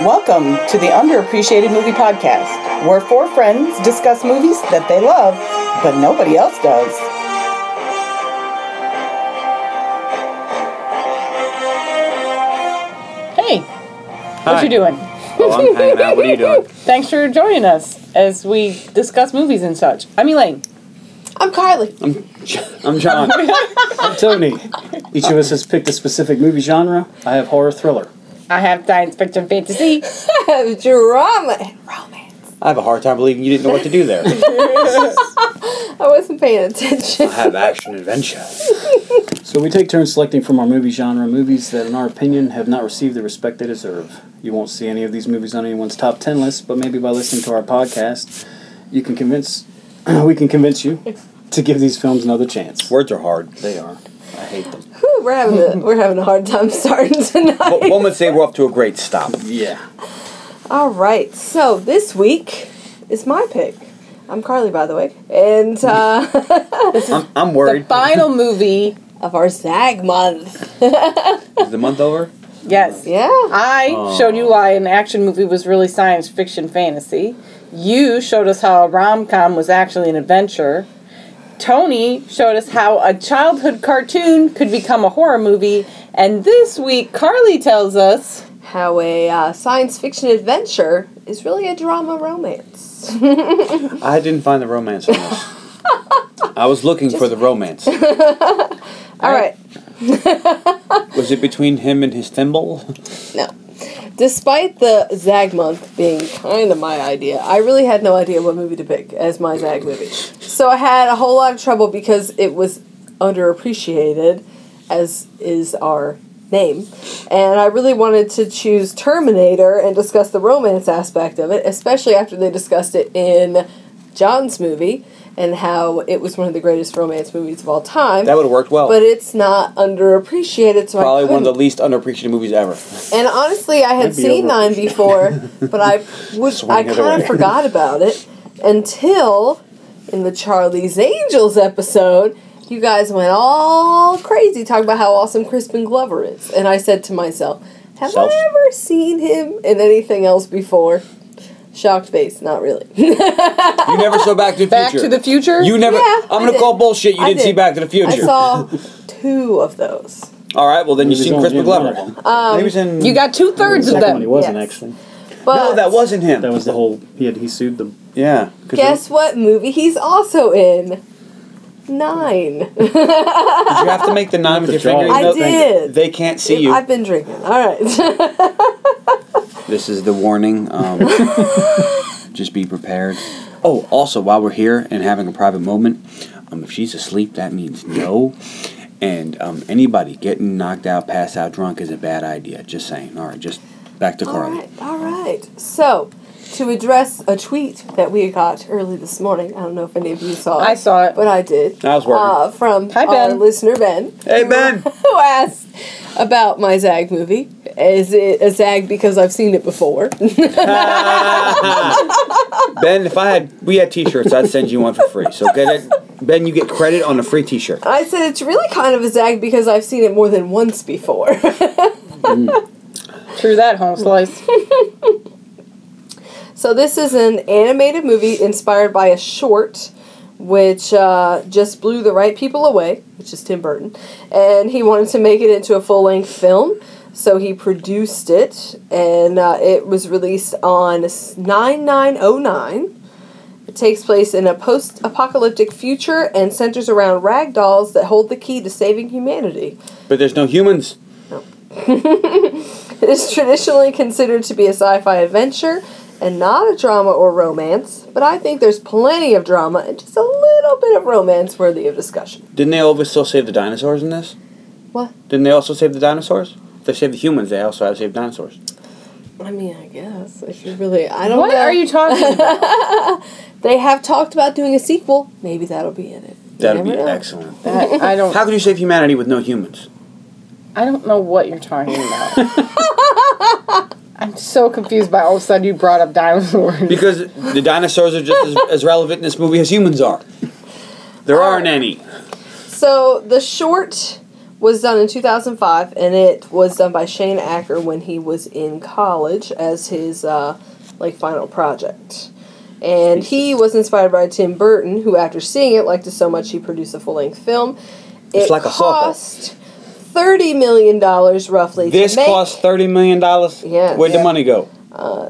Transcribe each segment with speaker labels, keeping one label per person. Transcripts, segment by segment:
Speaker 1: Welcome to the Underappreciated Movie Podcast, where four friends discuss movies that they love, but nobody else does. Hey, what
Speaker 2: Hi.
Speaker 1: you doing?
Speaker 2: Oh, I'm hanging out. What are you doing?
Speaker 1: Thanks for joining us as we discuss movies and such. I'm Elaine.
Speaker 3: I'm Carly.
Speaker 2: I'm John.
Speaker 4: I'm Tony. Each of us has picked a specific movie genre. I have horror thriller.
Speaker 1: I have science fiction fantasy.
Speaker 3: I have drama and romance.
Speaker 2: I have a hard time believing you didn't know what to do there.
Speaker 3: I wasn't paying attention.
Speaker 2: I have action adventure.
Speaker 4: So we take turns selecting from our movie genre movies that, in our opinion, have not received the respect they deserve. You won't see any of these movies on anyone's top ten list, but maybe by listening to our podcast, you can convince we can convince you to give these films another chance.
Speaker 2: Words are hard.
Speaker 4: They are. I hate them.
Speaker 3: Whew, we're having a we're having a hard time starting tonight.
Speaker 2: Well, one would say we're off to a great stop.
Speaker 4: Yeah.
Speaker 3: All right, so this week is my pick. I'm Carly, by the way, and uh,
Speaker 2: I'm, I'm
Speaker 1: The
Speaker 2: worried.
Speaker 1: final movie.
Speaker 3: of our Zag month.
Speaker 2: Is the month over?
Speaker 1: Yes.
Speaker 3: Yeah.
Speaker 1: I showed you why an action movie was really science fiction fantasy. You showed us how a rom com was actually an adventure. Tony showed us how a childhood cartoon could become a horror movie. And this week, Carly tells us
Speaker 3: How a uh, science fiction adventure is really a drama romance.
Speaker 2: I didn't find the romance in this. I was looking for the romance.
Speaker 3: All right.
Speaker 2: Was it between him and his thimble?
Speaker 3: No. Despite the Zag month being kind of my idea, I really had no idea what movie to pick as my Zag movie. So I had a whole lot of trouble because it was underappreciated, as is our name. And I really wanted to choose Terminator and discuss the romance aspect of it, especially after they discussed it in John's movie and how it was one of the greatest romance movies of all time.
Speaker 2: That would have worked well.
Speaker 3: but it's not underappreciated, so I
Speaker 2: Probably one of the least underappreciated movies ever.
Speaker 3: and honestly, I had seen nine before, but I would
Speaker 2: Swing
Speaker 3: I kind of forgot about it until in the Charlie's Angels episode, you guys went all crazy talking about how awesome Crispin Glover is, and I said to myself, "Have
Speaker 2: Self-
Speaker 3: I ever seen him in anything else before?" Shocked face, not really.
Speaker 2: You never saw Back to the future.
Speaker 1: Back
Speaker 2: Future.
Speaker 1: to the Future.
Speaker 2: You never.
Speaker 3: Yeah,
Speaker 2: I'm
Speaker 3: I
Speaker 2: gonna
Speaker 3: did.
Speaker 2: call bullshit. You
Speaker 3: I
Speaker 2: didn't see. Back to the Future.
Speaker 3: I saw two of those.
Speaker 2: All right. Well, then you
Speaker 4: He was
Speaker 2: seen
Speaker 4: only
Speaker 2: Crispin
Speaker 4: in
Speaker 2: Glover.
Speaker 4: one of them.
Speaker 3: Um,
Speaker 2: he was in.
Speaker 1: You got two thirds
Speaker 4: the
Speaker 1: of
Speaker 4: second one he wasn't
Speaker 3: Yes.
Speaker 4: actually.
Speaker 3: But
Speaker 2: no, that wasn't him.
Speaker 4: That was the whole. He had he sued them.
Speaker 2: Yeah. 'cause
Speaker 3: guess what movie he's also in? Nine.
Speaker 2: Did you have to make the nine with
Speaker 4: The
Speaker 2: your finger?
Speaker 4: jaw.
Speaker 3: I
Speaker 2: know,
Speaker 3: did.
Speaker 2: They can't see you.
Speaker 3: I've been drinking. All right.
Speaker 2: This is the warning. Um, just be prepared. Oh, also, while we're here and having a private moment, um, if she's asleep, that means no. And um, anybody getting knocked out, passed out, drunk is a bad idea. Just saying. All right, just back to
Speaker 3: all
Speaker 2: Carly.
Speaker 3: right. All right. So, to address a tweet that we got early this morning, I don't know if any of you saw it.
Speaker 1: I saw it.
Speaker 3: But I did.
Speaker 2: I was working.
Speaker 3: Uh, from
Speaker 1: Hi,
Speaker 3: our
Speaker 1: Ben.
Speaker 3: listener, Ben.
Speaker 2: Hey, Ben.
Speaker 3: Who asked about my Zag movie. Is it a Zag because I've seen it before?
Speaker 2: Ben, if I had, we had T-shirts, I'd send you one for free. So get it, Ben. You get credit on a free T-shirt.
Speaker 3: I said it's really kind of a Zag because I've seen it more than once before.
Speaker 1: True that, home slice.
Speaker 3: So this is an animated movie inspired by a short, which uh, just blew the right people away, which is Tim Burton, and he wanted to make it into a full length film. So he produced it, and uh, it was released on nine nine oh nine. It takes place in a post apocalyptic future and centers around rag dolls that hold the key to saving humanity.
Speaker 2: But there's no humans. No.
Speaker 3: It is traditionally considered to be a sci fi adventure and not a drama or romance, but I think there's plenty of drama and just a little bit of romance worthy of discussion.
Speaker 2: Didn't they also save the dinosaurs in this?
Speaker 3: What?
Speaker 2: Didn't they also save the dinosaurs? If they saved the humans, they also had to save dinosaurs.
Speaker 3: I mean, I guess if you really, I don't
Speaker 1: What
Speaker 3: know.
Speaker 1: are you talking about?
Speaker 3: They have talked about doing a sequel. Maybe that'll be in it.
Speaker 2: That'd
Speaker 3: never
Speaker 2: be
Speaker 3: know.
Speaker 2: excellent.
Speaker 1: That- I don't.
Speaker 2: How could you save humanity with no humans?
Speaker 1: I don't know what you're talking about. I'm so confused by all of a sudden you brought up dinosaurs.
Speaker 2: Because the dinosaurs are just as, as relevant in this movie as humans are. There aren't any.
Speaker 3: So the short was done in 2005, and it was done by Shane Acker when he was in college as his uh, like final project. And he was inspired by Tim Burton, who, after seeing it, liked it so much he produced a full length film.
Speaker 2: It's
Speaker 3: it
Speaker 2: like a soap.
Speaker 3: cost thirty million dollars roughly.
Speaker 2: This
Speaker 3: make.
Speaker 2: cost thirty million dollars.
Speaker 3: Yes.
Speaker 2: Where'd the money go?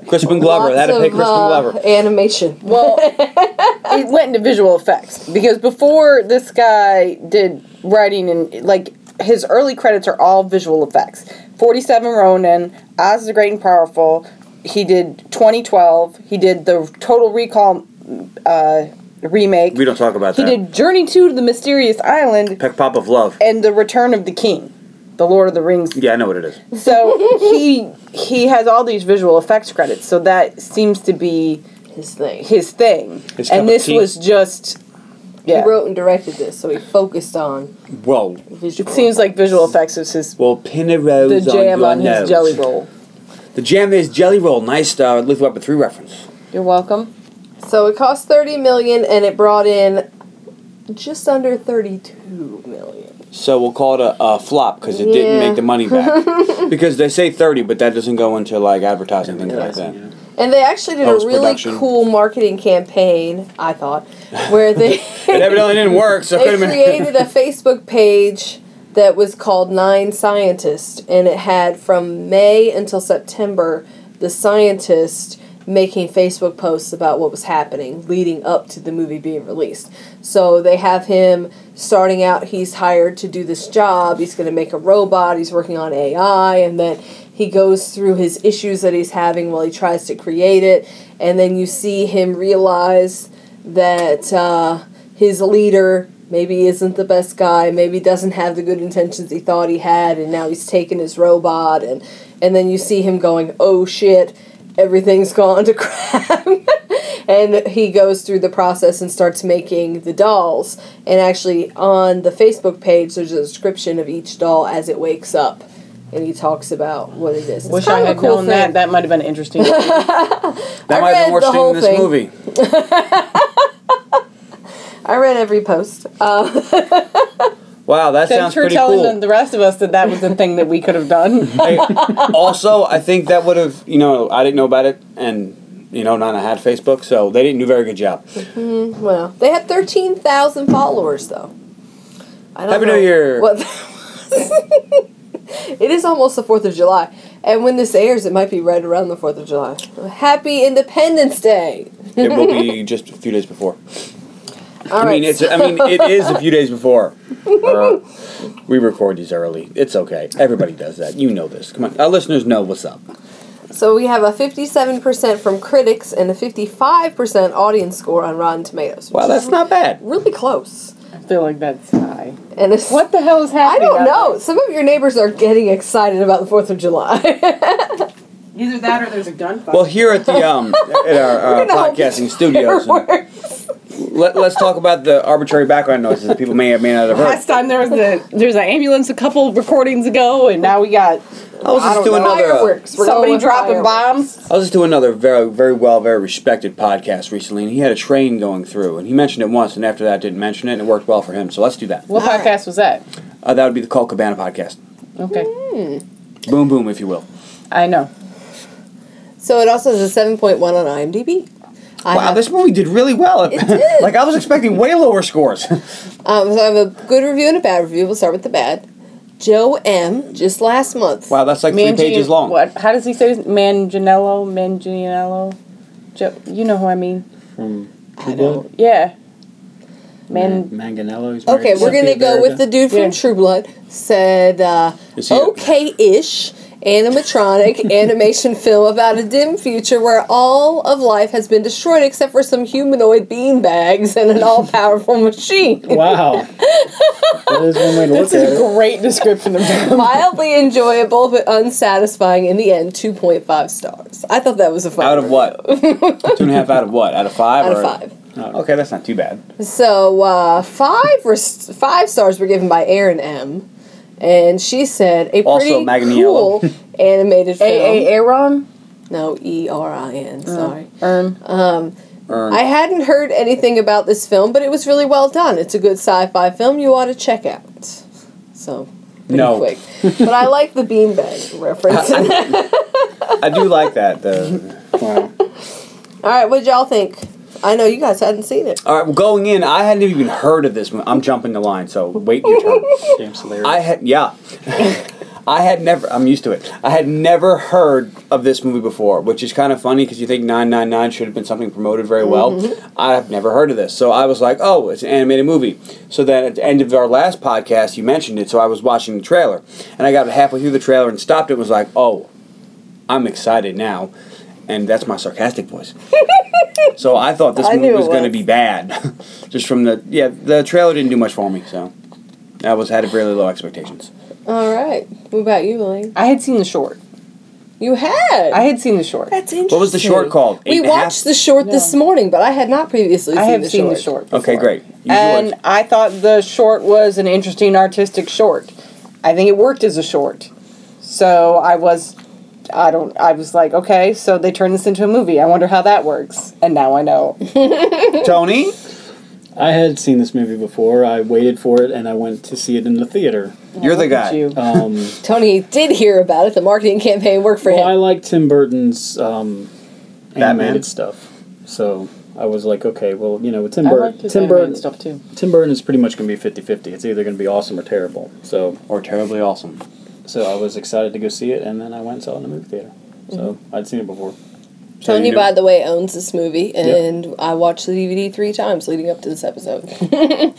Speaker 2: Crispin Glover.
Speaker 3: Lots
Speaker 2: They had to pay
Speaker 3: of,
Speaker 2: Crispin
Speaker 3: uh,
Speaker 2: Glover.
Speaker 3: Animation.
Speaker 1: Well, it went into visual effects because before this guy did writing and like his early credits are all visual effects. Forty Seven Ronin, Oz the Great and Powerful. He did 2012. He did the Total Recall uh, remake.
Speaker 2: We don't talk about
Speaker 1: he
Speaker 2: that.
Speaker 1: did Journey to the Mysterious Island
Speaker 2: Peck Pop of Love.
Speaker 1: and The Return of the King, the Lord of the Rings
Speaker 2: Yeah, I know what it is.
Speaker 1: so he he has all these visual effects credits, so that seems to be
Speaker 3: His thing.
Speaker 1: his thing.
Speaker 2: His
Speaker 1: and this was just yeah.
Speaker 3: He wrote and directed this, so he focused on
Speaker 2: Well,
Speaker 3: visual.
Speaker 1: it seems like visual effects is his
Speaker 2: well, pin a rose
Speaker 1: the jam
Speaker 2: on,
Speaker 1: on his
Speaker 2: nose.
Speaker 1: jelly roll.
Speaker 2: The jam is Jelly Roll. Nice uh, Lethal Weapon 3 reference.
Speaker 1: You're welcome.
Speaker 3: So it cost thirty million, and it brought in just under thirty-two million.
Speaker 2: So we'll call it a, a flop because it didn't make the money back. because they say 30, but that doesn't go into like advertising, things like that.
Speaker 4: Yeah.
Speaker 3: And they actually did a really
Speaker 2: Post-production.
Speaker 3: cool marketing campaign. I thought, where they
Speaker 2: It evidently didn't work, so it
Speaker 3: they
Speaker 2: could have been.
Speaker 3: created a Facebook page that was called Nine Scientists, and it had from May until September the scientist making Facebook posts about what was happening leading up to the movie being released. So they have him starting out, he's hired to do this job, he's going to make a robot, he's working on AI, and then he goes through his issues that he's having while he tries to create it, and then you see him realize that uh, his leader maybe isn't the best guy, maybe doesn't have the good intentions he thought he had, and now he's taken his robot, and and then you see him going, oh shit, everything's gone to crap. and he goes through the process and starts making the dolls. And actually, on the Facebook page, there's a description of each doll as it wakes up. And he talks about what it is. It's
Speaker 1: Wish I had
Speaker 3: cool
Speaker 1: known
Speaker 3: thing.
Speaker 1: that. That might have been interesting.
Speaker 2: That
Speaker 3: I
Speaker 2: might have been
Speaker 3: read
Speaker 2: more
Speaker 3: the
Speaker 2: interesting than this
Speaker 3: thing.
Speaker 2: movie.
Speaker 3: I read every post. Uh,
Speaker 2: Wow, that
Speaker 1: Thanks
Speaker 2: sounds
Speaker 1: for
Speaker 2: pretty
Speaker 1: telling
Speaker 2: cool.
Speaker 1: the rest of us that that was the thing that we could have done.
Speaker 2: Hey, also, I think that would have, you know, I didn't know about it, and, you know, Nana had Facebook, so they didn't do a very good job. Mm-hmm.
Speaker 3: well, they had 13,000 followers, though. I don't
Speaker 2: Happy
Speaker 3: know
Speaker 2: New Year.
Speaker 3: What it is almost the 4th of July. And when this airs, it might be right around the 4th of July. Happy Independence Day!
Speaker 2: It will be just a few days before.
Speaker 3: All
Speaker 2: I
Speaker 3: right.
Speaker 2: mean, it's. I mean, it is a few days before. Uh, we record these early. It's okay. Everybody does that. You know this. Come on, our listeners know what's up.
Speaker 3: so we have a 57% from critics and a 55% audience score on Rotten Tomatoes.
Speaker 2: Wow, that's not bad.
Speaker 3: really close.
Speaker 1: I feel like that's high.
Speaker 3: And it's,
Speaker 1: What the hell is happening?
Speaker 3: I don't
Speaker 1: out
Speaker 3: know. Some of your neighbors are getting excited about the 4th of July.
Speaker 1: Either that or there's a gunfight.
Speaker 2: Well, here at the um at our uh, podcasting
Speaker 3: it's
Speaker 2: studios, and
Speaker 3: Fireworks.
Speaker 2: Let, let's talk about the arbitrary background noises that people may or may not have heard.
Speaker 1: Last time there was a there's an ambulance a couple recordings ago, and now we got
Speaker 2: I was just doing another. uh,
Speaker 3: Fireworks. We're
Speaker 1: somebody dropping
Speaker 3: fireworks.
Speaker 1: bombs.
Speaker 2: I was just doing another very, very well, very respected podcast recently, and he had a train going through, and he mentioned it once, and after that, didn't mention it, and it worked well for him. So let's do that.
Speaker 1: What
Speaker 3: All right.
Speaker 1: podcast was that?
Speaker 2: Uh, that would be the Colt Cabana podcast.
Speaker 1: Okay,
Speaker 2: Boom, boom, if you will.
Speaker 1: I know.
Speaker 3: So it also has a 7.1 on IMDb. I
Speaker 2: Wow,
Speaker 3: have,
Speaker 2: this movie did really well.
Speaker 3: It did.
Speaker 2: like I was expecting way lower scores.
Speaker 3: um, so I have a good review and a bad review. We'll start with the bad. Joe M. Just last month.
Speaker 2: wow, that's like three pages long.
Speaker 1: What? How does he say his Manganiello? Manganiello? Jo- you know who I mean?
Speaker 4: From
Speaker 3: I
Speaker 4: True
Speaker 3: don't-
Speaker 4: Blood.
Speaker 1: Yeah.
Speaker 4: Man,
Speaker 1: Man.
Speaker 4: Manganello.
Speaker 3: Okay, we're gonna
Speaker 4: Sophia
Speaker 3: go with the dude from
Speaker 1: Yeah.
Speaker 3: True Blood. Said uh, okay-ish animatronic animation film about a dim future where all of life has been destroyed except for some humanoid beanbags and an all-powerful machine.
Speaker 4: Wow. that is one way to
Speaker 1: That's
Speaker 4: look at
Speaker 1: a
Speaker 4: it.
Speaker 1: great description of him.
Speaker 3: Mildly enjoyable but unsatisfying in the end. Two point five stars. I thought that was a fun.
Speaker 2: Out of what? Two and a half out of what? Out of five?
Speaker 3: Out of
Speaker 2: or-
Speaker 3: five.
Speaker 2: Okay, that's not too bad.
Speaker 3: So uh, five res- five stars were given by Aaron M, and she said a pretty
Speaker 1: A
Speaker 2: Magniello.
Speaker 3: cool animated film.
Speaker 1: A Aaron?
Speaker 3: no, E R I N. Uh, sorry.
Speaker 1: Ern.
Speaker 2: Um, Earn.
Speaker 3: I hadn't heard anything about this film, but it was really well done. It's a good sci-fi film you ought to check out. So pretty
Speaker 2: No.
Speaker 3: quick. but I like the beanbag reference.
Speaker 2: I do like that. The,
Speaker 4: Wow.
Speaker 3: All right, what y'all think? I know you guys hadn't seen it.
Speaker 2: all right, well, going in, I hadn't even heard of this. one. I'm jumping the line, so wait your turn.
Speaker 4: James hilarious.
Speaker 2: I had yeah. I had never. I'm used to it. I had never heard of this movie before, which is kind of funny because you think 999 should have been something promoted very well. Mm-hmm. I've never heard of this, so I was like, "Oh, it's an animated movie." So then at the end of our last podcast, you mentioned it, so I was watching the trailer, and I got halfway through the trailer and stopped it. and Was like, "Oh, I'm excited now," and that's my sarcastic voice. so I thought this
Speaker 3: I
Speaker 2: movie
Speaker 3: knew
Speaker 2: was going to be bad, just from the yeah. The trailer didn't do much for me, so I was had really low expectations.
Speaker 3: All right. What about you, Lily?
Speaker 1: I had seen the short.
Speaker 3: You had.
Speaker 1: I had seen the short.
Speaker 3: That's interesting.
Speaker 2: What was the short called? Eight
Speaker 3: We
Speaker 2: and half?
Speaker 3: watched the short this morning, but I had not previously
Speaker 1: I
Speaker 3: seen
Speaker 1: have
Speaker 3: the
Speaker 1: seen
Speaker 3: short.
Speaker 1: the short.
Speaker 2: Okay, great. Use
Speaker 1: And
Speaker 2: yours.
Speaker 1: I thought the short was an interesting artistic short. I think it worked as a short. So I was I don't I was like, okay, so they turned this into a movie. I wonder how that works. And now I know.
Speaker 2: Tony.
Speaker 4: I had seen this movie before. I waited for it and I went to see it in the theater.
Speaker 2: You're the guy.
Speaker 1: You.
Speaker 4: Um,
Speaker 3: Tony did hear about it. The marketing campaign worked for
Speaker 4: him. I like Tim Burton's um,
Speaker 2: Batman.
Speaker 4: animated stuff. So I was like, okay, well, you know, with Tim Burton, Tim Burton,
Speaker 1: stuff too.
Speaker 4: Tim Burton is pretty much going to be 50-50. It's either going to be awesome or terrible. So,
Speaker 2: Or terribly awesome.
Speaker 4: So I was excited to go see it, and then I went and saw it in the movie theater. So mm-hmm. I'd seen it before.
Speaker 2: So
Speaker 3: Tony,
Speaker 2: you know-
Speaker 3: by the way, owns this movie, and I watched the DVD three times leading up to this episode.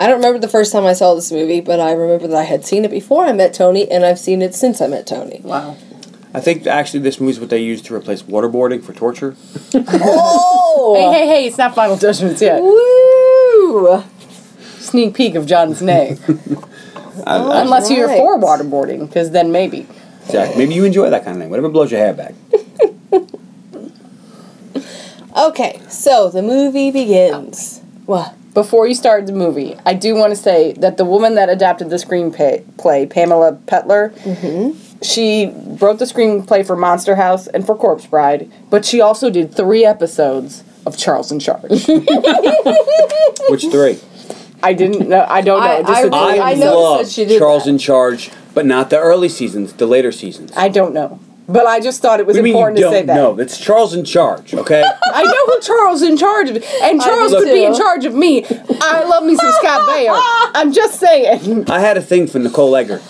Speaker 3: I don't remember the first time I saw this movie, but I remember that I had seen it before I met Tony, and I've seen it since I met Tony.
Speaker 1: Wow.
Speaker 2: I think actually this movie is what they used to replace waterboarding for torture.
Speaker 3: Oh!
Speaker 1: Hey, hey, hey, it's not Final Judgments yet.
Speaker 3: Woo!
Speaker 1: Sneak peek of John's nay.
Speaker 2: I, I,
Speaker 1: Unless you're for waterboarding, because then maybe.
Speaker 2: Jack, maybe you enjoy that kind of thing. Whatever blows your hair back.
Speaker 3: Okay, so the movie begins. What?
Speaker 1: Before you start the movie, I do want to say that the woman that adapted the screenplay, Pamela Pettler, mm-hmm. she wrote the screenplay for Monster House and for Corpse Bride, but she also did three episodes of Charles in Charge.
Speaker 2: Which three?
Speaker 1: I didn't know. I don't know.
Speaker 3: I-
Speaker 1: just
Speaker 3: I-
Speaker 1: the
Speaker 3: I
Speaker 2: I love
Speaker 3: that she did
Speaker 2: Charles
Speaker 3: that.
Speaker 2: in Charge, but not the early seasons, the later seasons.
Speaker 1: I don't know. But I just thought it was
Speaker 2: What mean you
Speaker 1: important to
Speaker 2: don't
Speaker 1: say that.
Speaker 2: know? It's Charles in Charge, okay?
Speaker 1: I know who Charles in charge of, and Charles
Speaker 3: do
Speaker 1: could be in charge of me. I love me some Scott Baio. I'm just saying.
Speaker 2: I had a thing for Nicole Egger.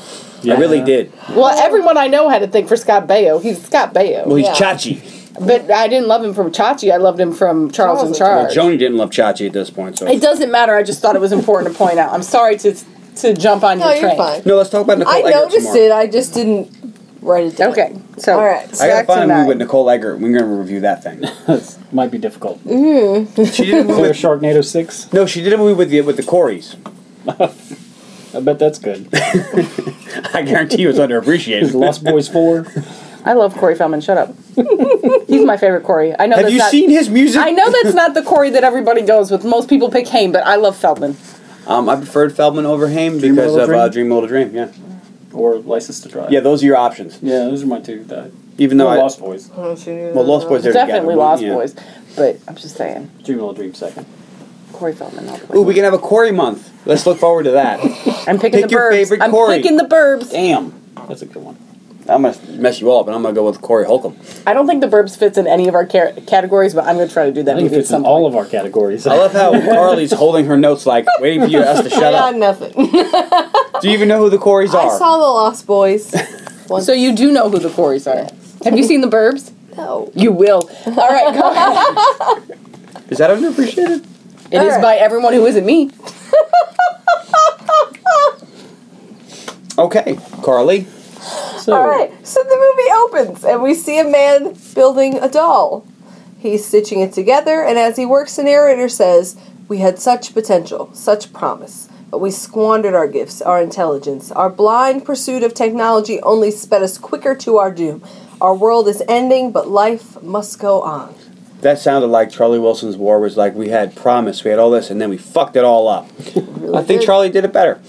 Speaker 2: I really did.
Speaker 1: Well, everyone I know had a thing for Scott Baio. He's Scott Baio.
Speaker 2: Well, he's
Speaker 3: Yeah.
Speaker 2: Chachi.
Speaker 1: But I didn't love him from Chachi. I loved him from Charles, and
Speaker 3: Charles
Speaker 1: in
Speaker 3: in
Speaker 1: Charge.
Speaker 2: Joanie didn't love Chachi at this point, so.
Speaker 1: It doesn't matter. I just thought it was important to point out. I'm sorry to to jump on
Speaker 3: No,
Speaker 1: your
Speaker 3: you're
Speaker 1: train.
Speaker 3: fine.
Speaker 2: No, let's talk about Nicole Egger.
Speaker 3: I
Speaker 2: Eggert
Speaker 3: noticed
Speaker 2: more.
Speaker 3: it, I just didn't write it down.
Speaker 1: Okay, so
Speaker 3: All right.
Speaker 2: I gotta
Speaker 1: back to
Speaker 2: find a movie with Nicole Eggert. We're gonna review that thing.
Speaker 4: Might be difficult. Mm-hmm.
Speaker 2: She did a movie with,
Speaker 4: Sharknado 6?
Speaker 2: no, she did a movie with the with the Coreys.
Speaker 4: I bet that's good.
Speaker 2: I guarantee you it's underappreciated.
Speaker 4: Lost Boys 4?
Speaker 1: I love Corey Feldman. Shut up. He's my favorite Corey. I know
Speaker 2: Have
Speaker 1: that's
Speaker 2: you
Speaker 1: not,
Speaker 2: seen his music?
Speaker 1: I know that's not the Corey that everybody goes with. Most people pick Haim, but I love Feldman.
Speaker 2: Um, I preferred Feldman over Haim
Speaker 4: Dream
Speaker 2: because
Speaker 4: Little
Speaker 2: of
Speaker 4: Dream?
Speaker 2: uh, Dream Little Dream. Yeah,
Speaker 4: Or License to Drive?
Speaker 2: yeah, those are your options.
Speaker 4: Yeah, those are my two. That,
Speaker 2: Even though I,
Speaker 4: Lost Boys.
Speaker 2: well, Lost Boys are
Speaker 1: Definitely
Speaker 2: together.
Speaker 1: Lost
Speaker 2: yeah.
Speaker 1: Boys, but I'm just saying
Speaker 4: Dream Little Dream second.
Speaker 1: Corey Feldman. all the way.
Speaker 2: Ooh, we can have a Corey month. Let's look forward to that.
Speaker 1: I'm picking
Speaker 2: pick
Speaker 1: the
Speaker 2: your
Speaker 1: burbs.
Speaker 2: favorite
Speaker 1: I'm picking the burbs.
Speaker 2: Damn,
Speaker 4: That's a good one.
Speaker 2: I'm gonna mess you all up, and I'm gonna go with Corey Holcomb.
Speaker 1: I don't think the burbs fits in any of our ca- categories, but I'm going to try to do that
Speaker 4: I think it fits in all of our categories.
Speaker 2: I love how Carly's holding her notes, like waiting for you us to shut
Speaker 3: I got
Speaker 2: up.
Speaker 3: nothing.
Speaker 2: Do you even know who the Coreys are?
Speaker 3: I saw the Lost Boys. Once.
Speaker 1: So you do know who the Coreys are. Have you seen the burbs?
Speaker 3: no.
Speaker 1: You will. All right, go ahead.
Speaker 2: Is that underappreciated?
Speaker 1: It is
Speaker 3: All right.
Speaker 1: by everyone who isn't me.
Speaker 2: Okay, Carly.
Speaker 4: So,
Speaker 3: All right, so the movie opens and we see a man building a doll. He's stitching it together, and as he works, the narrator says, We had such potential, such promise, but we squandered our gifts, our intelligence. Our blind pursuit of technology only sped us quicker to our doom. Our world is ending, but life must go on.
Speaker 2: That sounded like Charlie Wilson's War was like we had promise, we had all this, and then we fucked it all up. I think
Speaker 3: did.
Speaker 2: Charlie did it better.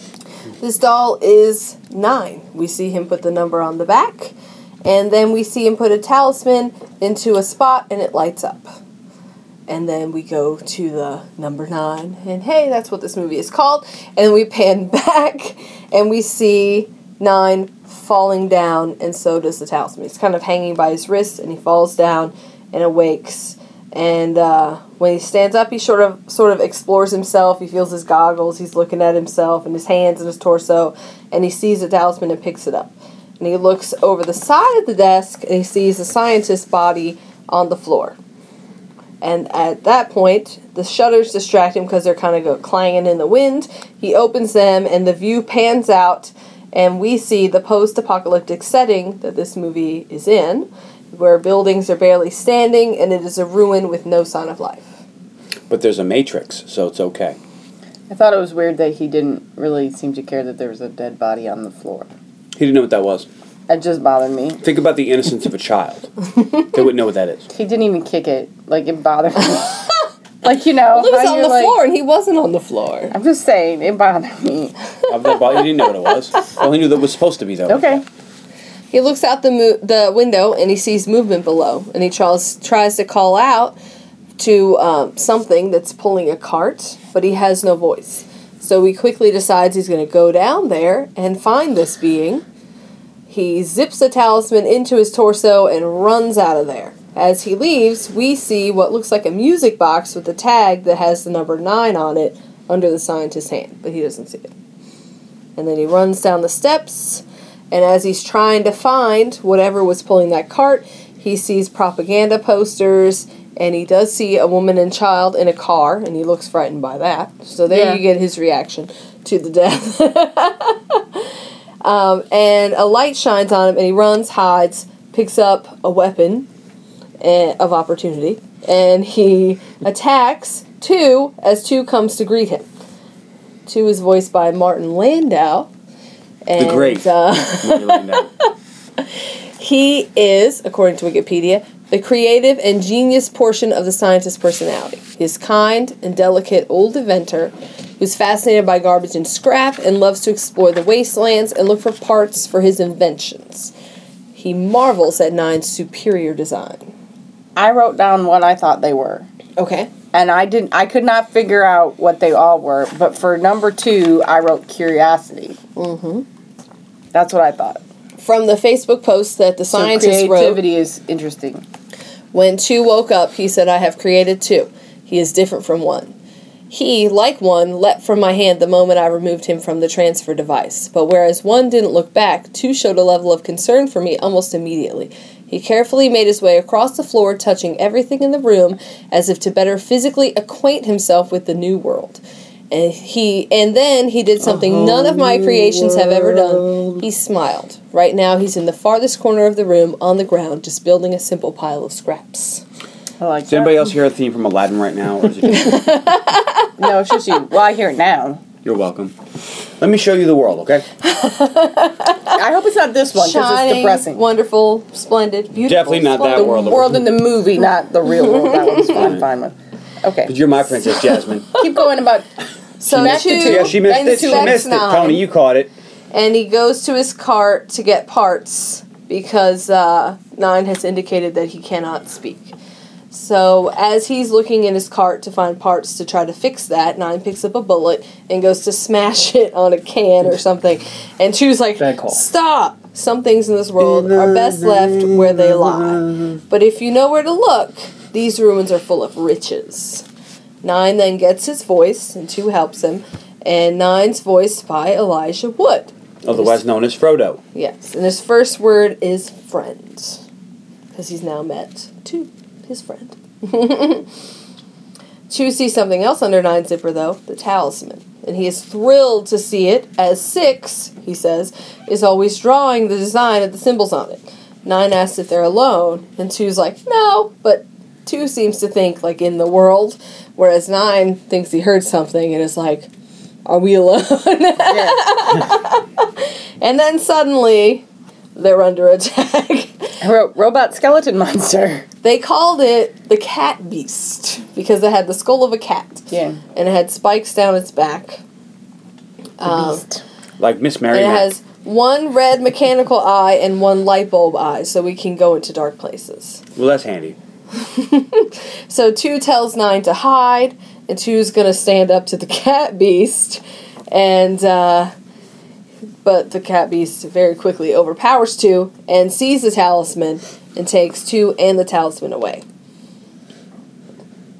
Speaker 3: This doll is nine. We see him put the number on the back, and then we see him put a talisman into a spot and it lights up. And then we go to the number nine, and hey, that's what this movie is called. And we pan back, and we see nine falling down, and so does the talisman. He's kind of hanging by his wrist, and he falls down and awakes. And uh, when he stands up, he sort of sort of explores himself. He feels his goggles. He's looking at himself and his hands and his torso, and he sees the talisman and picks it up. And he looks over the side of the desk, and he sees a scientist's body on the floor. And at that point, the shutters distract him because they're kind of go clanging in the wind. He opens them, and the view pans out, and we see the post apocalyptic setting that this movie is in, where buildings are barely standing, and it is a ruin with no sign of life.
Speaker 2: But there's a matrix, so it's okay.
Speaker 1: I thought it was weird that he didn't really seem to care that there was a dead body on the floor.
Speaker 2: He didn't know what that was.
Speaker 1: It just bothered me.
Speaker 2: Think about the innocence of a child. they wouldn't know what that is.
Speaker 1: He didn't even kick it. Like it bothered me. like you know,
Speaker 3: It was
Speaker 1: how
Speaker 3: on
Speaker 1: you're
Speaker 3: the
Speaker 1: like-
Speaker 3: floor, and he wasn't on the floor.
Speaker 1: I'm just saying, it bothered me.
Speaker 2: Of that body, he didn't know what it was. Well, he knew that it was supposed to be though.
Speaker 1: Okay.
Speaker 3: He looks out the mo- the window and he sees movement below, and he tries tries to call out to um, something that's pulling a cart, but he has no voice. So he quickly decides he's going to go down there and find this being. He zips the talisman into his torso and runs out of there. As he leaves, we see what looks like a music box with a tag that has the number 9 on it under the scientist's hand, but he doesn't see it. And then he runs down the steps, and as he's trying to find whatever was pulling that cart, he sees propaganda posters, and he does see a woman and child in a car, and he looks frightened by that. So there
Speaker 1: Yeah.
Speaker 3: you get his reaction to the death. um, and a light shines on him, and he runs, hides, picks up a weapon eh, of opportunity, and he attacks two as two comes to greet him. Two is voiced by Martin Landau. And,
Speaker 2: great.
Speaker 3: Uh, he is, according to Wikipedia, the creative and genius portion of the scientist's personality. He is kind and delicate old inventor who's fascinated by garbage and scrap and loves to explore the wastelands and look for parts for his inventions. He marvels at Nine's superior design.
Speaker 1: I wrote down what I thought they were.
Speaker 3: Okay.
Speaker 1: And I didn't I could not figure out what they all were, but for number two I wrote curiosity. Mm-hmm. That's what I thought.
Speaker 3: From the Facebook post that the
Speaker 1: So
Speaker 3: scientist wrote,
Speaker 1: creativity is interesting.
Speaker 3: When two woke up, he said, I have created two. He is different from one. He, like one, leapt from my hand the moment I removed him from the transfer device. But whereas one didn't look back, two showed a level of concern for me almost immediately. He carefully made his way across the floor, touching everything in the room as if to better physically acquaint himself with the new world. And he and then he did something uh-huh. none of my creations have ever done. He smiled. Right now he's in the farthest corner of the room on the ground just building a simple pile of scraps.
Speaker 1: I like
Speaker 2: Does anybody else hear a theme from Aladdin right now? Or is it just
Speaker 1: No, it's just you. Well, I hear it now.
Speaker 2: You're welcome. Let me show you the world, okay?
Speaker 1: I hope it's not this one because it's
Speaker 3: Shining,
Speaker 1: depressing.
Speaker 3: wonderful, splendid, beautiful.
Speaker 2: Definitely not that
Speaker 1: the
Speaker 3: splendid.
Speaker 2: world.
Speaker 1: world in the movie, not the real world. That one's fine, fine with. Okay,
Speaker 2: But you're my princess, Jasmine.
Speaker 1: keep going about.
Speaker 3: So
Speaker 1: Back to
Speaker 3: two,
Speaker 1: two.
Speaker 2: yeah, she missed
Speaker 3: and
Speaker 2: it. She
Speaker 3: that's
Speaker 2: missed it. Tony, you caught it.
Speaker 3: and he goes to his cart to get parts because uh, Nine has indicated that he cannot speak. So as he's looking in his cart to find parts to try to fix that, Nine picks up a bullet and goes to smash it on a can or something. And Two's like, "Stop! Some things in this world are best left where they lie. But if you know where to look, these ruins are full of riches." Nine then gets his voice, and Two helps him. And Nine's voiced by Elijah Wood.
Speaker 2: Otherwise known as Frodo.
Speaker 3: Yes, and his first word is friend, because he's now met Two, his friend. Two sees something else under Nine's zipper, though the talisman. And he is thrilled to see it, as Six, he says, is always drawing the design of the symbols on it. Nine asks if they're alone, and Two's like, no, but Two seems to think, like, in the world, whereas Nine thinks he heard something and is like, are we alone? And then suddenly, they're under attack.
Speaker 1: I wrote robot skeleton monster.
Speaker 3: they called it the cat beast because it had the skull of a cat
Speaker 1: Yeah.
Speaker 3: and it had spikes down its back. Um,
Speaker 1: Beast.
Speaker 2: Like Miss Mary
Speaker 3: it has one red mechanical eye and one light bulb eye, so we can go into dark places.
Speaker 2: Well, that's handy.
Speaker 3: So two tells nine to hide, and two's gonna stand up to the cat beast, and uh, but the cat beast very quickly overpowers two and sees the talisman and takes two and the talisman away.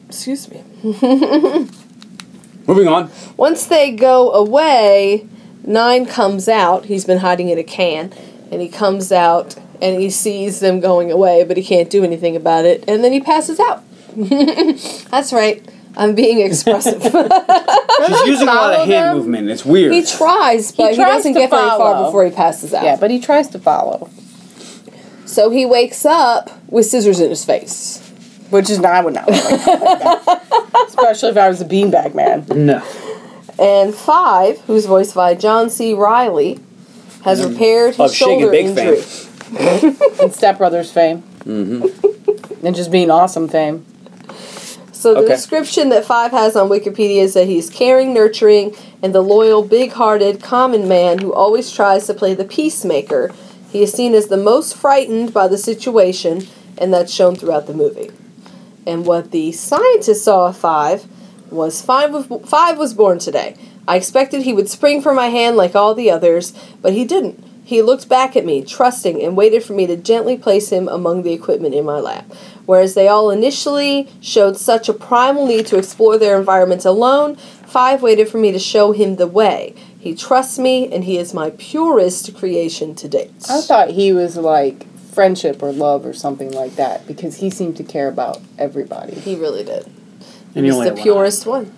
Speaker 3: Excuse me.
Speaker 2: Moving on.
Speaker 3: Once they go away, Nine comes out. He's been hiding in a can, and he comes out and he sees them going away, but he can't do anything about it, and then he passes out. That's right. I'm being expressive.
Speaker 2: She's using a lot of hand
Speaker 1: them?
Speaker 2: movement. It's weird.
Speaker 3: he tries, but he,
Speaker 1: tries
Speaker 3: doesn't
Speaker 1: to
Speaker 3: get very far before he passes out.
Speaker 1: Yeah, but he tries to follow,
Speaker 3: so he wakes up with scissors in his face.
Speaker 1: which is not what I would not like that. Especially if I was a beanbag man.
Speaker 4: No.
Speaker 3: And Five, who's voiced by John C. Reilly, has mm. repaired his
Speaker 2: Of Shake and
Speaker 3: shoulder injury.
Speaker 2: fame.
Speaker 1: And Step Brothers fame. Mm-hmm. and just being awesome fame.
Speaker 3: So the
Speaker 2: Okay.
Speaker 3: description that Five has on Wikipedia is that he's caring, nurturing, and the loyal, big-hearted, common man who always tries to play the peacemaker. He is seen as the most frightened by the situation, and that's shown throughout the movie. And what the scientists saw of Five was Five was, Five was born today. I expected he would spring for my hand like all the others, but he didn't. He looked back at me, trusting, and waited for me to gently place him among the equipment in my lap. Whereas they all initially showed such a primal need to explore their environment alone, Five waited for me to show him the way. He trusts me, and he is my purest creation to date.
Speaker 1: I thought he was like friendship or love or something like that because he seemed to care about everybody.
Speaker 3: He really did.
Speaker 4: And
Speaker 3: He's
Speaker 4: you only
Speaker 3: the
Speaker 4: have one
Speaker 3: purest one.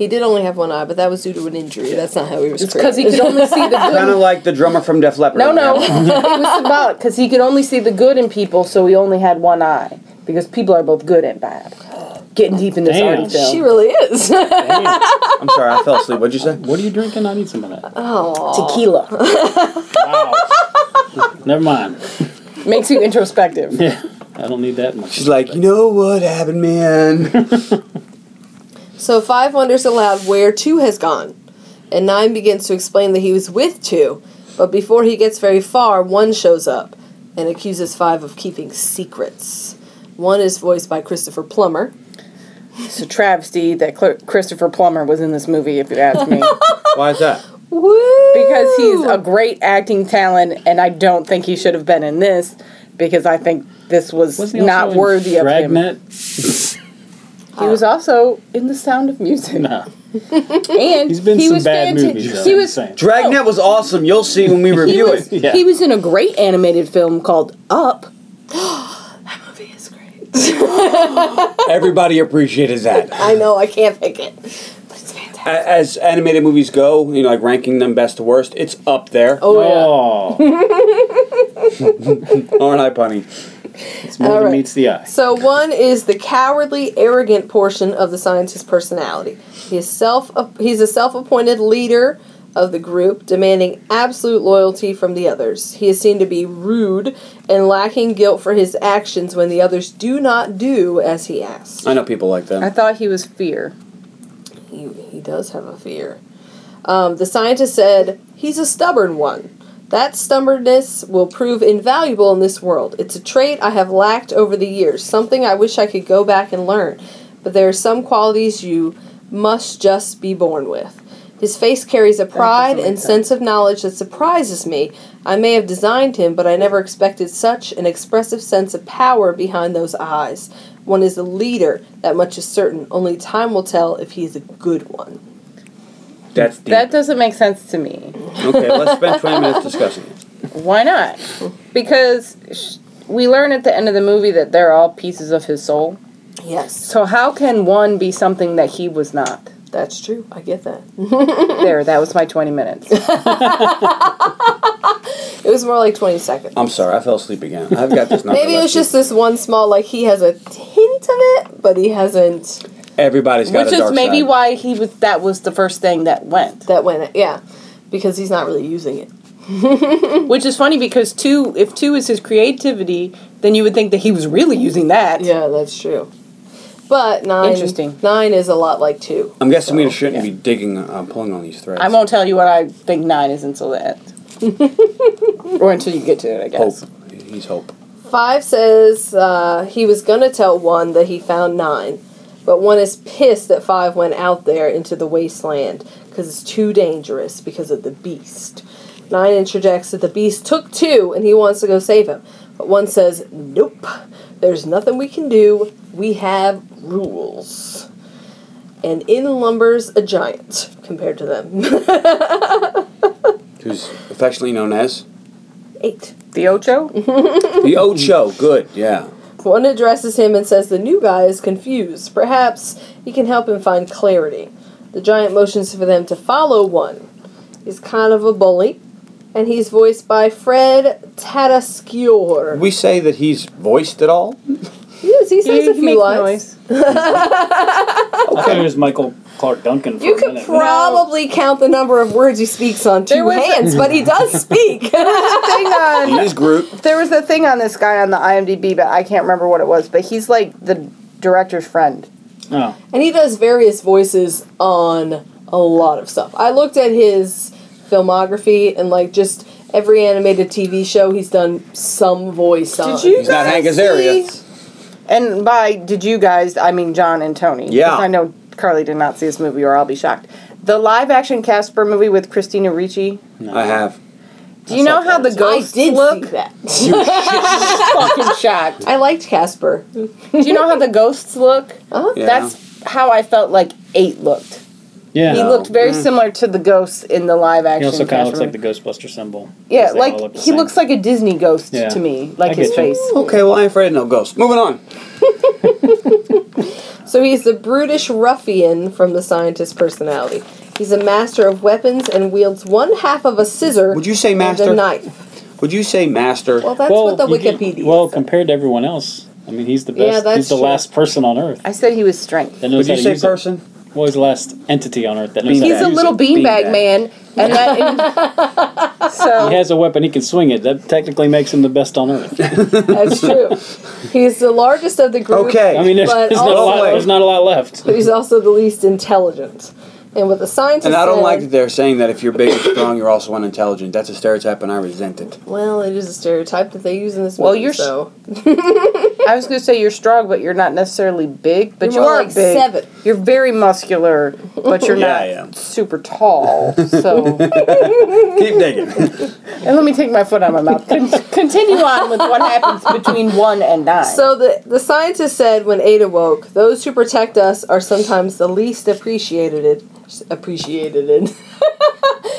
Speaker 3: He did only have one eye, but that was due to an injury. That's not how he was
Speaker 1: It's because he could only see the good.
Speaker 2: Kind of like the drummer from Def Leppard.
Speaker 1: No, no, it was symbolic because he could only see the good in people, so he only had one eye because people are both good and bad. Getting deep in this
Speaker 4: Damn.
Speaker 1: arty film.
Speaker 3: She really is.
Speaker 4: eye.
Speaker 2: I'm sorry, I fell asleep. What'd you say?
Speaker 4: What are you drinking? I need some of that.
Speaker 3: oh,
Speaker 1: Tequila
Speaker 4: Wow. Never mind.
Speaker 1: makes you introspective.
Speaker 4: Yeah. I don't need that much.
Speaker 2: She's like, you know what happened, man?
Speaker 3: So Five wonders aloud where Two has gone, and Nine begins to explain that he was with Two, but before he gets very far, One shows up and accuses Five of keeping secrets. One is voiced by Christopher Plummer.
Speaker 1: It's a travesty that Cl- Christopher Plummer was in this movie, if you ask me,
Speaker 2: Why is that?
Speaker 3: Woo!
Speaker 1: because he's a great acting talent, and I don't think he should have been in this because I think this was
Speaker 4: Wasn't he
Speaker 1: not
Speaker 4: in
Speaker 1: worthy of him.
Speaker 4: Dragnet?
Speaker 1: He was also in The Sound of Music,
Speaker 4: No.
Speaker 1: and
Speaker 4: He's been
Speaker 1: he
Speaker 4: some
Speaker 1: was
Speaker 4: bad
Speaker 1: fanta-
Speaker 4: movies. though,
Speaker 1: He was
Speaker 4: saying.
Speaker 2: Dragnet oh. was awesome. You'll see when we
Speaker 1: he
Speaker 2: review
Speaker 1: was,
Speaker 2: it.
Speaker 4: Yeah.
Speaker 1: he was in a great animated film called Up.
Speaker 3: That movie is great.
Speaker 2: Everybody appreciated that.
Speaker 3: I know I can't pick it, but it's fantastic.
Speaker 2: A- As animated movies go, you know, like ranking them best to worst, it's up there.
Speaker 3: Oh yeah.
Speaker 4: Oh,
Speaker 2: Aren't I, Punny?
Speaker 4: It's more
Speaker 3: All
Speaker 4: than
Speaker 3: right.
Speaker 4: meets the eye.
Speaker 3: So one is the cowardly, arrogant portion of the scientist's personality. He is self. He's a self-appointed leader of the group, demanding absolute loyalty from the others. He is seen to be rude and lacking guilt for his actions when the others do not do as he asks.
Speaker 2: I know people like that.
Speaker 1: I thought he was Fear.
Speaker 3: He, he does have a fear. Um, the scientist said he's a stubborn one. That stubbornness will prove invaluable in this world. It's a trait I have lacked over the years, something I wish I could go back and learn. But there are some qualities you must just be born with. His face carries a pride and
Speaker 1: sense.
Speaker 3: sense of knowledge that surprises me. I may have designed him, but I never expected such an expressive sense of power behind those eyes. One is a leader, that much is certain. Only time will tell if he is a good one.
Speaker 2: That's deep.
Speaker 1: That doesn't make sense to me.
Speaker 2: okay, let's spend 20 minutes discussing it.
Speaker 1: Why not? Because sh- we learn at the end of the movie that they're all pieces of his soul.
Speaker 3: Yes,
Speaker 1: So how can one be something that he was not?
Speaker 3: that's true. I get that.
Speaker 1: There, that was my 20 minutes.
Speaker 3: It was more like 20 seconds.
Speaker 2: I'm sorry, I fell asleep again. I've got this.
Speaker 3: Maybe it was just this one small, like he has a hint of it, but he hasn't.
Speaker 2: Everybody's got
Speaker 1: Which
Speaker 2: a
Speaker 1: is maybe
Speaker 2: side.
Speaker 1: why he was that was the first thing that went.
Speaker 3: That went, yeah, because he's not really using it.
Speaker 1: Which is funny because two if two is his creativity, then you would think that he was really using that.
Speaker 3: Yeah, that's true. But nine,
Speaker 1: Interesting.
Speaker 3: Nine is a lot like two.
Speaker 2: I'm guessing we shouldn't
Speaker 1: yeah.
Speaker 2: be digging, uh, pulling on these threads.
Speaker 1: I won't tell you what I think nine is until the end. or until you get to it, I guess. Hope.
Speaker 2: He's hope.
Speaker 3: Five says uh, he was gonna tell one that he found nine, but one is pissed that Five went out there into the wasteland because it's too dangerous because of the beast. Nine interjects that the beast took two and he wants to go save him, but one says, "Nope, there's nothing we can do. We have rules." And in lumbers a giant compared to them.
Speaker 2: Who's affectionately known as
Speaker 3: Eight.
Speaker 1: The Ocho?
Speaker 2: the Ocho. Good, yeah.
Speaker 3: One addresses him and says the new guy is confused. Perhaps he can help him find clarity. The giant motions for them to follow one. He's kind of a bully, and he's voiced by Fred Tatasciore.
Speaker 2: We say that he's voiced at all.
Speaker 3: Yes, he says
Speaker 1: He
Speaker 3: a few
Speaker 1: makes
Speaker 3: lines.
Speaker 1: noise.
Speaker 4: Okay. There's Michael Clarke Duncan for
Speaker 3: You
Speaker 4: a
Speaker 3: could
Speaker 4: minute.
Speaker 3: probably count the number of words he speaks on two
Speaker 1: There was a-
Speaker 3: hands, but he does speak.
Speaker 1: Thing on,
Speaker 2: He is Groot.
Speaker 1: there was a thing on this guy on the IMDb, but I can't remember what it was. But he's like the director's friend.
Speaker 4: Oh,
Speaker 3: And he does various voices on a lot of stuff. I looked at his filmography and like just every animated TV show he's done some voice on.
Speaker 1: Did you
Speaker 2: He's not Hank
Speaker 1: guys
Speaker 2: Azaria.
Speaker 1: see- And by did you guys? I mean John and Tony.
Speaker 2: Yeah.
Speaker 1: I know Carly did not see this movie, or I'll be shocked. The live action Casper movie with Christina Ricci.
Speaker 2: I have.
Speaker 1: Do you know how the
Speaker 3: I
Speaker 1: ghosts
Speaker 3: did
Speaker 1: look?
Speaker 3: see that.
Speaker 1: fucking shocked.
Speaker 3: I liked Casper.
Speaker 1: Do you know how the ghosts look?
Speaker 3: Uh-huh.
Speaker 2: Yeah.
Speaker 1: That's how I felt like eight looked.
Speaker 4: yeah.
Speaker 1: He looked very similar to the ghosts in the live action.
Speaker 4: He also kind of
Speaker 1: Casper
Speaker 4: looks like the Ghostbuster symbol.
Speaker 1: Yeah, like
Speaker 4: look
Speaker 1: he
Speaker 4: same.
Speaker 1: looks like a Disney ghost
Speaker 4: Yeah.
Speaker 1: to me,
Speaker 4: I
Speaker 1: like his
Speaker 4: get you.
Speaker 1: face.
Speaker 2: Okay, well, I ain't afraid of no ghosts. Moving on.
Speaker 3: So he's the brutish ruffian from the scientist personality. He's a master of weapons and wields one half of a scissor
Speaker 2: Would you say
Speaker 3: and a knife.
Speaker 2: Would you say master?
Speaker 3: Well, that's
Speaker 4: well,
Speaker 3: what the
Speaker 4: you can-
Speaker 3: Wikipedia
Speaker 4: well,
Speaker 3: said.
Speaker 4: compared to everyone else, I mean, he's the best.
Speaker 3: Yeah,
Speaker 4: best.
Speaker 3: that's
Speaker 4: he's the
Speaker 3: true.
Speaker 4: last person on Earth
Speaker 1: I said he was strength.
Speaker 4: that knows
Speaker 2: Would you
Speaker 4: how to
Speaker 2: say
Speaker 4: use it.
Speaker 2: Person?
Speaker 4: Well, he's the last entity on Earth that knows
Speaker 2: He's
Speaker 4: how
Speaker 1: He's a
Speaker 4: use
Speaker 1: little beanbag
Speaker 2: Beanbag.
Speaker 1: man, and that. so
Speaker 4: He has a weapon. He can swing it. That technically makes him the best on Earth.
Speaker 3: That's true. he's the largest of the group.
Speaker 2: Okay.
Speaker 4: I mean, there's,
Speaker 3: But
Speaker 4: there's not a
Speaker 3: also-
Speaker 4: lot. There's not a lot left.
Speaker 3: But he's also the least intelligent. And what the scientists
Speaker 2: And I don't
Speaker 3: said,
Speaker 2: like that they're saying that if you're big and strong, you're also unintelligent. That's a stereotype, and I resent it.
Speaker 3: Well, it is a stereotype that they use in this movie.
Speaker 1: Well, you're
Speaker 3: so
Speaker 1: I was going to say you're strong, but you're not necessarily big. But
Speaker 3: You're
Speaker 1: you are
Speaker 3: like
Speaker 1: big.
Speaker 3: seven.
Speaker 1: You're very muscular, but you're
Speaker 2: Yeah,
Speaker 1: not super tall. So,
Speaker 2: Keep digging.
Speaker 1: and let me take my foot out of my mouth. Con- continue on with what happens between one and nine.
Speaker 3: So the the scientist said when Ada woke, those who protect us are sometimes the least appreciated. It Appreciated. it.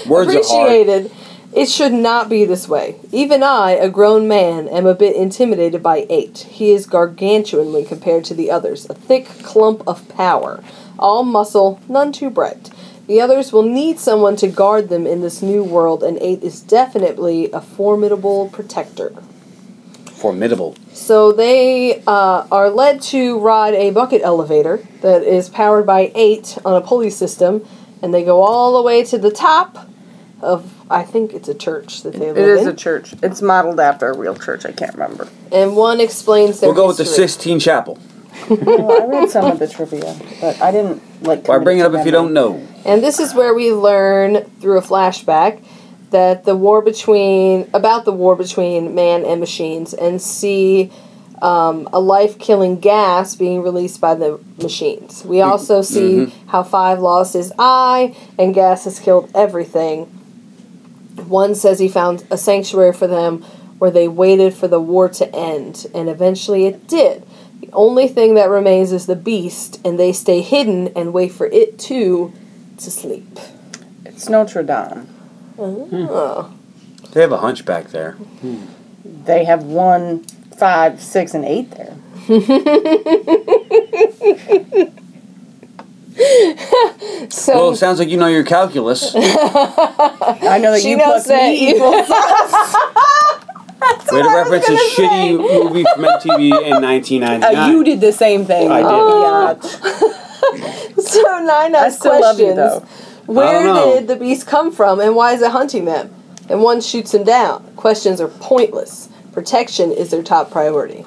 Speaker 2: Words are hard.
Speaker 3: appreciated. It should not be this way. Even I, a grown man, am a bit intimidated by eight. He is gargantuan when compared to the others, a thick clump of power, all muscle, none too bright. The others will need someone to guard them in this new world, and eight is definitely a formidable protector.
Speaker 2: Formidable.
Speaker 3: So they uh, are led to ride a bucket elevator that is powered by eight on a pulley system, and they go all the way to the top of I think it's a church that they
Speaker 1: it
Speaker 3: live
Speaker 1: is
Speaker 3: in.
Speaker 1: a church. It's modeled after a real church. I can't remember.
Speaker 3: and one explains their
Speaker 2: We'll go with the
Speaker 3: history.
Speaker 2: Sistine Chapel.
Speaker 1: Well, I read some of the trivia, but I didn't like.
Speaker 2: Why bring it up if you don't know?
Speaker 3: And this is where we learn through a flashback that the war between about the war between man and machines, and see um, a life-killing gas being released by the machines. We also see how Five lost his eye, and gas has killed everything. One says he found a sanctuary for them where they waited for the war to end, and eventually it did. The only thing that remains is the beast, and they stay hidden and wait for it too to sleep.
Speaker 1: It's Notre Dame.
Speaker 3: Oh.
Speaker 2: They have a hunchback there. Hmm.
Speaker 1: They have one, five, six, and eight there.
Speaker 3: So
Speaker 2: Well, it sounds like you know your calculus.
Speaker 1: I know that
Speaker 3: She
Speaker 1: you
Speaker 3: knows
Speaker 1: plus
Speaker 3: that
Speaker 1: me
Speaker 3: you-
Speaker 1: equals.
Speaker 2: Way to reference a shitty movie from MTV in
Speaker 1: Uh,
Speaker 2: 1999.
Speaker 1: you did the same thing.
Speaker 2: I did.
Speaker 1: Biatch.
Speaker 3: so nine
Speaker 1: I
Speaker 3: asks
Speaker 1: still love you
Speaker 3: questions.
Speaker 1: though.
Speaker 3: Where
Speaker 2: don't know.
Speaker 3: did the beast come from and why is it hunting them? And one shoots him down. Questions are pointless. Protection is their top priority.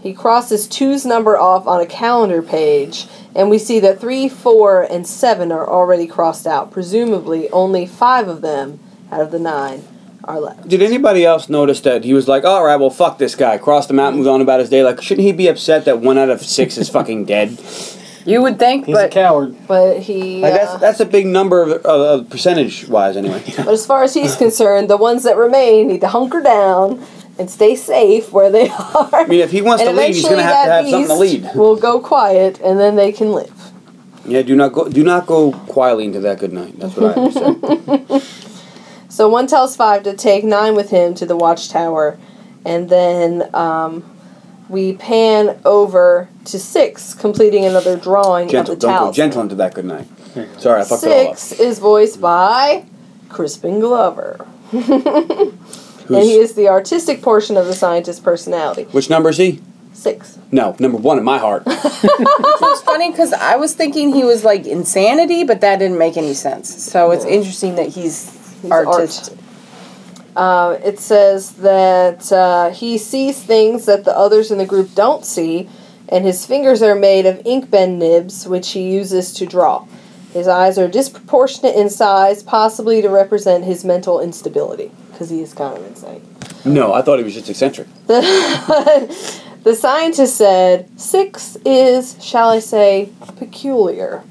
Speaker 3: He crosses two's number off on a calendar page, and we see that three, four, and seven are already crossed out. Presumably, only five of them out of the nine are left.
Speaker 2: Did anybody else notice that he was like, all right, well, fuck this guy, crossed him out, moved on about his day? Like, shouldn't he be upset that one out of six is fucking dead?
Speaker 1: You would think,
Speaker 4: He's a coward.
Speaker 3: But he.
Speaker 2: Like,
Speaker 3: uh,
Speaker 2: that's that's a big number of, uh, percentage wise, anyway.
Speaker 3: but as far as he's concerned, the ones that remain need to hunker down and stay safe where they are.
Speaker 2: I mean, if he wants to lead, he's
Speaker 3: eventually
Speaker 2: gonna have to
Speaker 3: that
Speaker 2: have something to
Speaker 3: beast
Speaker 2: lead.
Speaker 3: will go quiet, and then they can live.
Speaker 2: Yeah, do not go, do not go quietly into that good night. That's what I have to say.
Speaker 3: So one tells five to take nine with him to the watchtower, and then um, we pan over to six, completing another drawing
Speaker 2: gentle,
Speaker 3: of the
Speaker 2: don't go gentle into that good night. Sorry, I fucked it all up.
Speaker 3: Six is voiced by Crispin Glover, and he is the artistic portion of the scientist's personality.
Speaker 2: which number is he?
Speaker 3: Six.
Speaker 2: No, number one in my heart.
Speaker 1: it's funny because I was thinking he was like insanity, but that didn't make any sense. So it's interesting that he's,
Speaker 3: He's
Speaker 1: artist.
Speaker 3: Uh, it says that uh, he sees things that the others in the group don't see, and his fingers are made of ink pen nibs, which he uses to draw. His eyes are disproportionate in size, possibly to represent his mental instability, because he is kind of insane.
Speaker 2: No, I thought he was just eccentric.
Speaker 3: The scientist said, Six is, shall I say, peculiar.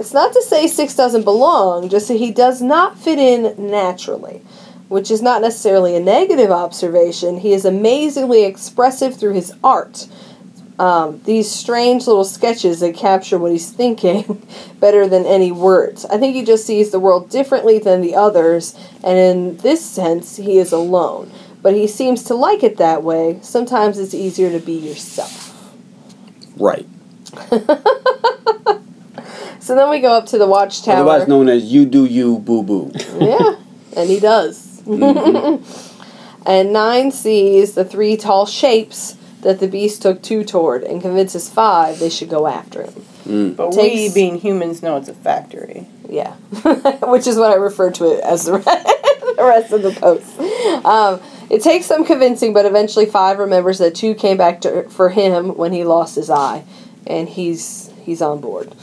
Speaker 3: It's not to say Six doesn't belong, just that he does not fit in naturally, which is not necessarily a negative observation. He is amazingly expressive through his art. Um, these strange little sketches that capture what he's thinking better than any words. I think he just sees the world differently than the others, and in this sense, he is alone. But he seems to like it that way. Sometimes it's easier to be yourself.
Speaker 2: Right.
Speaker 3: So then we go up to the watchtower.
Speaker 2: Otherwise known as you do you boo boo.
Speaker 3: yeah, and he does. and Nine sees the three tall shapes that the beast took two toward and convinces Five they should go after him.
Speaker 1: But
Speaker 3: Takes-
Speaker 1: we, being humans, know it's a factory.
Speaker 3: Yeah, which is what I refer to it as the the rest of the post. Um, it takes some convincing, but eventually Five remembers that two came back to, for him when he lost his eye, and he's he's on board.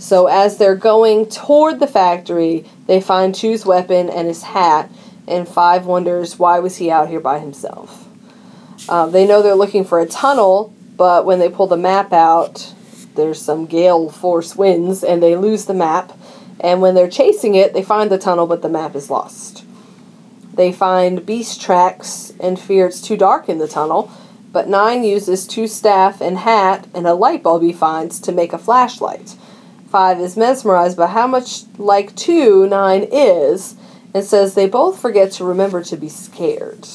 Speaker 3: So as they're going toward the factory, they find Two's weapon and his hat, and Five wonders why was he out here by himself. Um, they know they're looking for a tunnel, but when they pull the map out, there's some gale force winds, and they lose the map. And when they're chasing it, they find the tunnel, but the map is lost. They find beast tracks and fear it's too dark in the tunnel, but Nine uses two staff and hat and a light bulb he finds to make a flashlight. Five is mesmerized by how much like two Nine is and says they both forget to remember to be scared.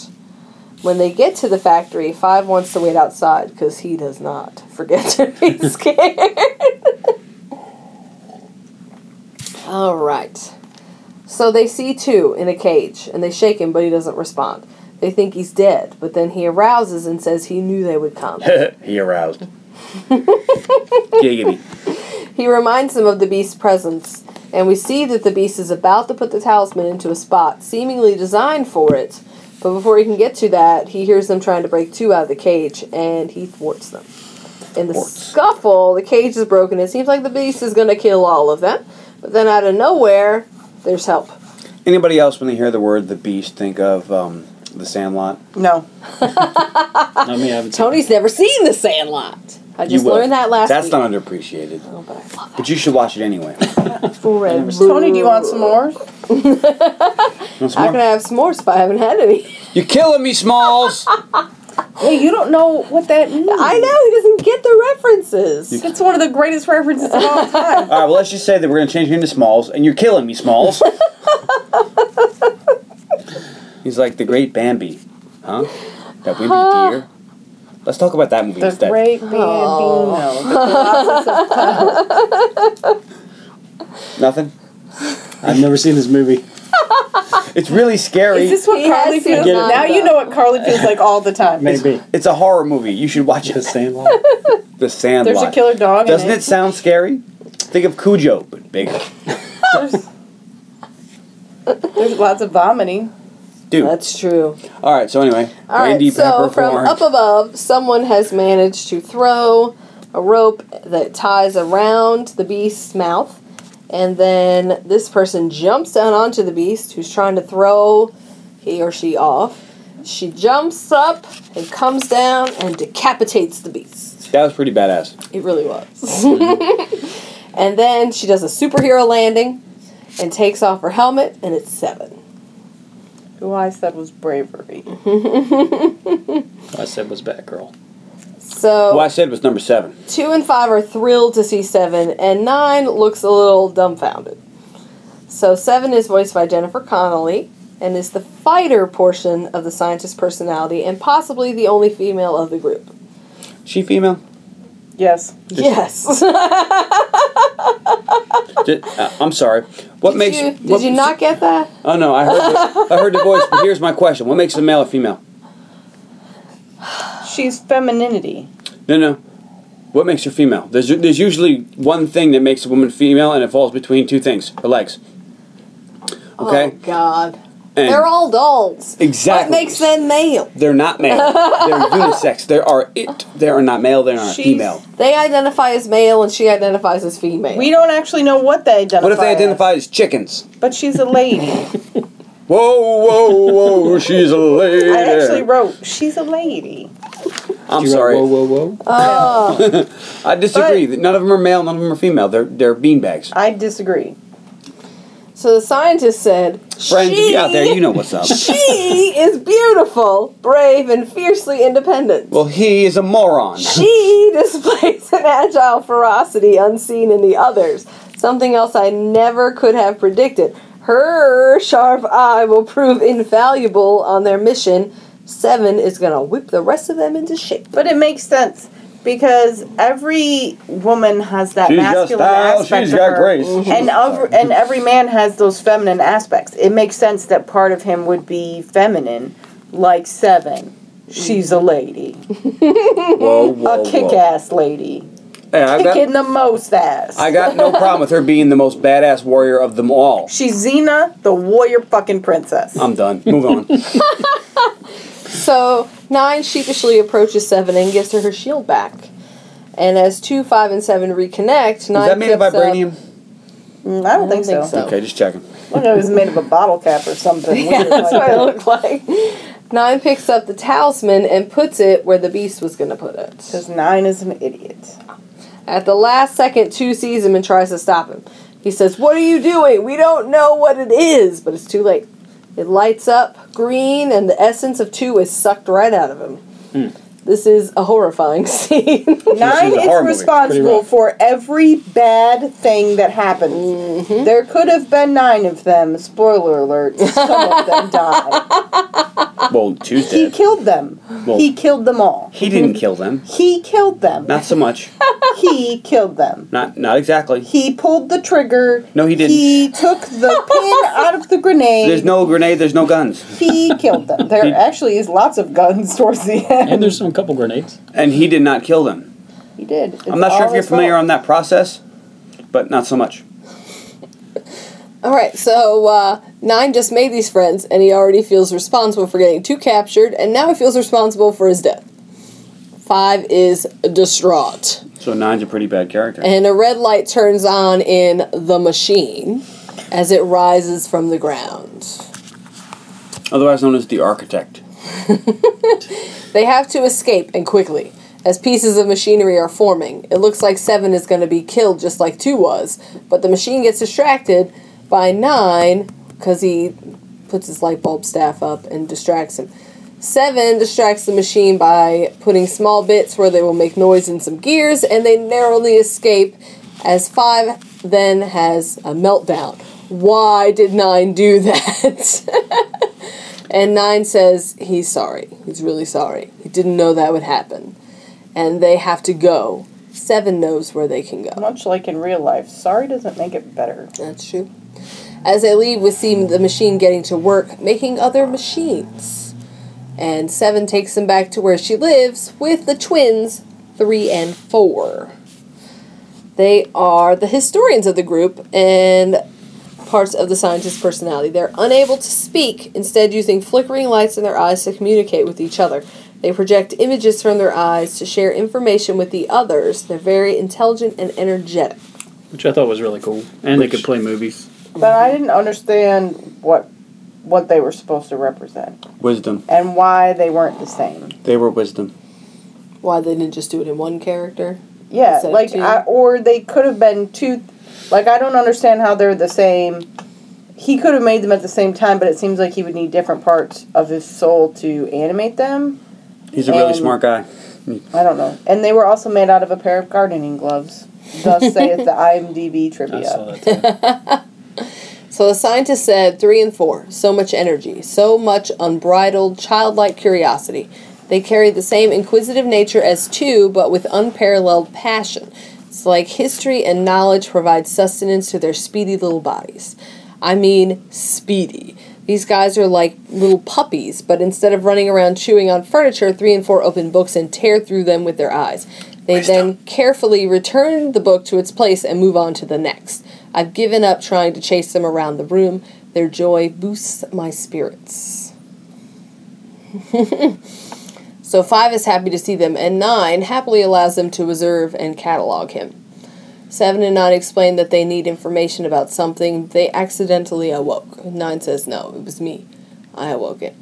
Speaker 3: When they get to the factory, Five wants to wait outside because he does not forget to be scared. All right. So they see two in a cage and they shake him, but he doesn't respond. They think he's dead, but then he arouses and says he knew they would come.
Speaker 2: he aroused. Giggity.
Speaker 3: He reminds them of the beast's presence, and we see that the beast is about to put the talisman into a spot seemingly designed for it. But before he can get to that, he hears them trying to break two out of the cage, and he thwarts them. In the
Speaker 2: Thwarts.
Speaker 3: scuffle, the cage is broken. It seems like the beast is going to kill all of them. But then out of nowhere, there's help.
Speaker 2: Anybody else, when they hear the word the beast, think of um, the Sandlot?
Speaker 1: No.
Speaker 4: I mean, I haven't seen
Speaker 3: Tony's never seen The Sandlot. I
Speaker 2: You
Speaker 3: just
Speaker 2: will.
Speaker 3: learned that last
Speaker 2: That's
Speaker 3: week.
Speaker 2: not underappreciated.
Speaker 3: Oh, but I love
Speaker 2: But you should watch it anyway.
Speaker 3: it. Forever.
Speaker 1: Tony, do you want some more?
Speaker 2: You want some
Speaker 3: How can
Speaker 2: more?
Speaker 3: I have s'mores if I haven't had any?
Speaker 2: You're killing me, Smalls!
Speaker 1: Hey, you don't know what that means.
Speaker 3: I know he doesn't get the references.
Speaker 1: It's one of the greatest references of all time.
Speaker 2: All right, well, let's just say that we're going to change him to Smalls, and you're killing me, Smalls. He's like the great Bambi. Huh? That wimpy deer. Let's talk about that movie
Speaker 1: The
Speaker 2: instead.
Speaker 1: Great Bambino. Oh. The
Speaker 2: Nothing?
Speaker 4: I've never seen this movie.
Speaker 2: It's really scary.
Speaker 1: Is this what
Speaker 3: He
Speaker 1: Carly feels?
Speaker 4: it.
Speaker 1: Now you know what Carly feels like all the time.
Speaker 4: Maybe.
Speaker 2: It's a horror movie. You should watch
Speaker 4: The
Speaker 2: it.
Speaker 4: Sandlot.
Speaker 2: The Sandlot.
Speaker 1: There's a killer dog.
Speaker 2: Doesn't
Speaker 1: in
Speaker 2: it sound scary? Think of Cujo, but bigger.
Speaker 1: There's, there's lots of vomiting.
Speaker 2: Dude.
Speaker 3: That's true.
Speaker 2: All right, so anyway.
Speaker 3: All right,
Speaker 2: Randy
Speaker 3: so
Speaker 2: Peppercorn.
Speaker 3: from up above, someone has managed to throw a rope that ties around the beast's mouth, and then this person jumps down onto the beast who's trying to throw he or she off. She jumps up and comes down and decapitates the beast.
Speaker 2: That was pretty badass.
Speaker 3: It really was. and then she does a superhero landing and takes off her helmet, and it's seven.
Speaker 1: Who I said was bravery.
Speaker 4: I said was Batgirl.
Speaker 3: So
Speaker 2: Who I said was number seven.
Speaker 3: two and five are thrilled to see seven, and nine looks a little dumbfounded. So seven is voiced by Jennifer Connelly and is the fighter portion of the scientist personality and possibly the only female of the group.
Speaker 2: She female?
Speaker 1: Yes.
Speaker 3: Yes.
Speaker 2: Did, uh, I'm sorry. What
Speaker 3: did
Speaker 2: makes?
Speaker 3: you, did
Speaker 2: what-
Speaker 3: you not get that?
Speaker 2: Oh no, I heard. The, I heard the voice. But here's my question: What makes a male a female?
Speaker 1: She's femininity.
Speaker 2: No, no. What makes her female? There's there's usually one thing that makes a woman female, and it falls between two things: her legs. Okay.
Speaker 3: Oh God.
Speaker 2: And
Speaker 3: They're all dolls.
Speaker 2: Exactly.
Speaker 3: What makes them male?
Speaker 2: They're not male. They're unisex. They are it. They are not male. They are not
Speaker 1: She's-
Speaker 2: female.
Speaker 3: They identify as male and she identifies as female.
Speaker 1: We don't actually know what they identify.
Speaker 2: What if they
Speaker 1: as,
Speaker 2: identify as chickens?
Speaker 1: But she's a lady.
Speaker 2: Whoa, whoa, whoa! She's a lady.
Speaker 1: I actually wrote, she's a lady.
Speaker 2: I'm
Speaker 4: You wrote,
Speaker 2: sorry.
Speaker 4: Whoa, whoa, whoa.
Speaker 3: Oh,
Speaker 2: I disagree. None of them are male. None of them are female. They're they're beanbags.
Speaker 1: I disagree.
Speaker 3: So the scientist said,
Speaker 2: Friends, if
Speaker 3: she,
Speaker 2: you out there, you know what's up.
Speaker 3: she is beautiful, brave, and fiercely independent.
Speaker 2: Well, he is a moron.
Speaker 3: she displays an agile ferocity unseen in the others. Something else I never could have predicted. Her sharp eye will prove invaluable on their mission. Seven is gonna whip the rest of them into shape.
Speaker 1: But it makes sense because every woman has that
Speaker 2: She's
Speaker 1: masculine
Speaker 2: style,
Speaker 1: aspect
Speaker 2: she's
Speaker 1: of
Speaker 2: got
Speaker 1: her,
Speaker 2: grace. Mm-hmm.
Speaker 1: and every, and every man has those feminine aspects. It makes sense that part of him would be feminine, like Seven. She's a lady,
Speaker 2: Whoa, whoa,
Speaker 1: a kick-ass lady,
Speaker 2: Hey, I
Speaker 1: kicking
Speaker 2: got,
Speaker 1: the most ass.
Speaker 2: I got no problem with her being the most badass warrior of them all.
Speaker 1: She's Xena, the warrior fucking princess.
Speaker 2: I'm done. Move on.
Speaker 3: So nine sheepishly approaches seven and gives her her shield back. And as two, five, and seven reconnect,
Speaker 2: Is
Speaker 3: nine
Speaker 2: that made of
Speaker 3: picks up-
Speaker 2: vibranium?
Speaker 1: Mm, I don't,
Speaker 3: I
Speaker 1: think,
Speaker 3: don't
Speaker 1: so.
Speaker 3: think so.
Speaker 2: Okay, just checking.
Speaker 1: Look, it was made of a bottle cap or something.
Speaker 3: Yeah, that's
Speaker 1: like
Speaker 3: what it looked like. Nine picks up the talisman and puts it where the beast was going to put it.
Speaker 1: Because Nine is an idiot.
Speaker 3: At the last second, two sees him and tries to stop him. He says, What are you doing? We don't know what it is. But it's too late. It lights up green, and the essence of two is sucked right out of him. This is a horrifying scene.
Speaker 1: Nine
Speaker 2: a
Speaker 1: is responsible for every bad thing that happens.
Speaker 3: Mm-hmm.
Speaker 1: There could have been nine of them. Spoiler alert. Some of them died.
Speaker 2: Well, two's
Speaker 1: He
Speaker 2: dead.
Speaker 1: killed them.
Speaker 2: Well-
Speaker 1: he killed them all.
Speaker 2: He didn't kill them.
Speaker 1: He killed them.
Speaker 2: Not so much.
Speaker 1: he killed them.
Speaker 2: Not not exactly.
Speaker 1: He pulled the trigger.
Speaker 2: No, he didn't.
Speaker 1: He took the pin out of the grenade.
Speaker 2: There's no grenade. There's no guns.
Speaker 1: He killed them. There
Speaker 2: He-
Speaker 1: actually is lots of guns towards the end.
Speaker 4: And there's some couple grenades.
Speaker 2: And he did not kill them.
Speaker 1: he did. It's
Speaker 2: I'm not sure if you're familiar
Speaker 1: fault.
Speaker 2: on that process, but not so much.
Speaker 3: All right, so uh, Nine just made these friends, and he already feels responsible for getting two captured, and now he feels responsible for his death. Five is distraught.
Speaker 2: So nine's a pretty bad character.
Speaker 3: And a red light turns on in the machine as it rises from the ground.
Speaker 2: Otherwise known as the architect.
Speaker 3: They have to escape and quickly, as pieces of machinery are forming. It looks like Seven is going to be killed just like Two was, but the machine gets distracted by Nine because he puts his light bulb staff up and distracts him. Seven distracts the machine by putting small bits where they will make noise in some gears, and they narrowly escape as Five then has a meltdown. Why did Nine do that? and Nine says he's sorry. He's really sorry. He didn't know that would happen. And they have to go. Seven knows where they can go.
Speaker 1: Much like in real life, sorry doesn't make it better.
Speaker 3: That's true. As they leave, we see the machine getting to work, making other machines. And Seven takes them back to where she lives with the twins, three and four. They are the historians of the group and parts of the scientist's personality. They're unable to speak, instead, using flickering lights in their eyes to communicate with each other. They project images from their eyes to share information with the others. They're very intelligent and energetic.
Speaker 4: Which I thought was really cool. And they could play movies.
Speaker 1: But I didn't understand what what they were supposed to represent
Speaker 2: Wisdom.
Speaker 1: and why they weren't the same.
Speaker 2: They were wisdom.
Speaker 3: Why they didn't just do it in one character?
Speaker 1: Yeah,
Speaker 3: Instead of
Speaker 1: like
Speaker 3: two?
Speaker 1: I, or they could have been two. Like I don't understand how they're the same. He could have made them at the same time, but it seems like he would need different parts of his soul to animate them.
Speaker 2: He's a really
Speaker 1: And-
Speaker 2: smart guy.
Speaker 1: I don't know. And they were also made out of a pair of gardening gloves. Thus saith the IMDb
Speaker 4: I
Speaker 1: trivia.
Speaker 4: saw that too.
Speaker 3: So the scientist said three and four, so much energy, so much unbridled, childlike curiosity. They carry the same inquisitive nature as two, but with unparalleled passion. It's like history and knowledge provide sustenance to their speedy little bodies. I mean, speedy. These guys are like little puppies, but instead of running around chewing on furniture, three and four open books and tear through them with their eyes. They then carefully return the book to its place and move on to the next. I've given up trying to chase them around the room. Their joy boosts my spirits. so five is happy to see them, and nine happily allows them to reserve and catalog him. Seven and nine explain that they need information about something they accidentally awoke. Nine says, No, it was me. I awoke it.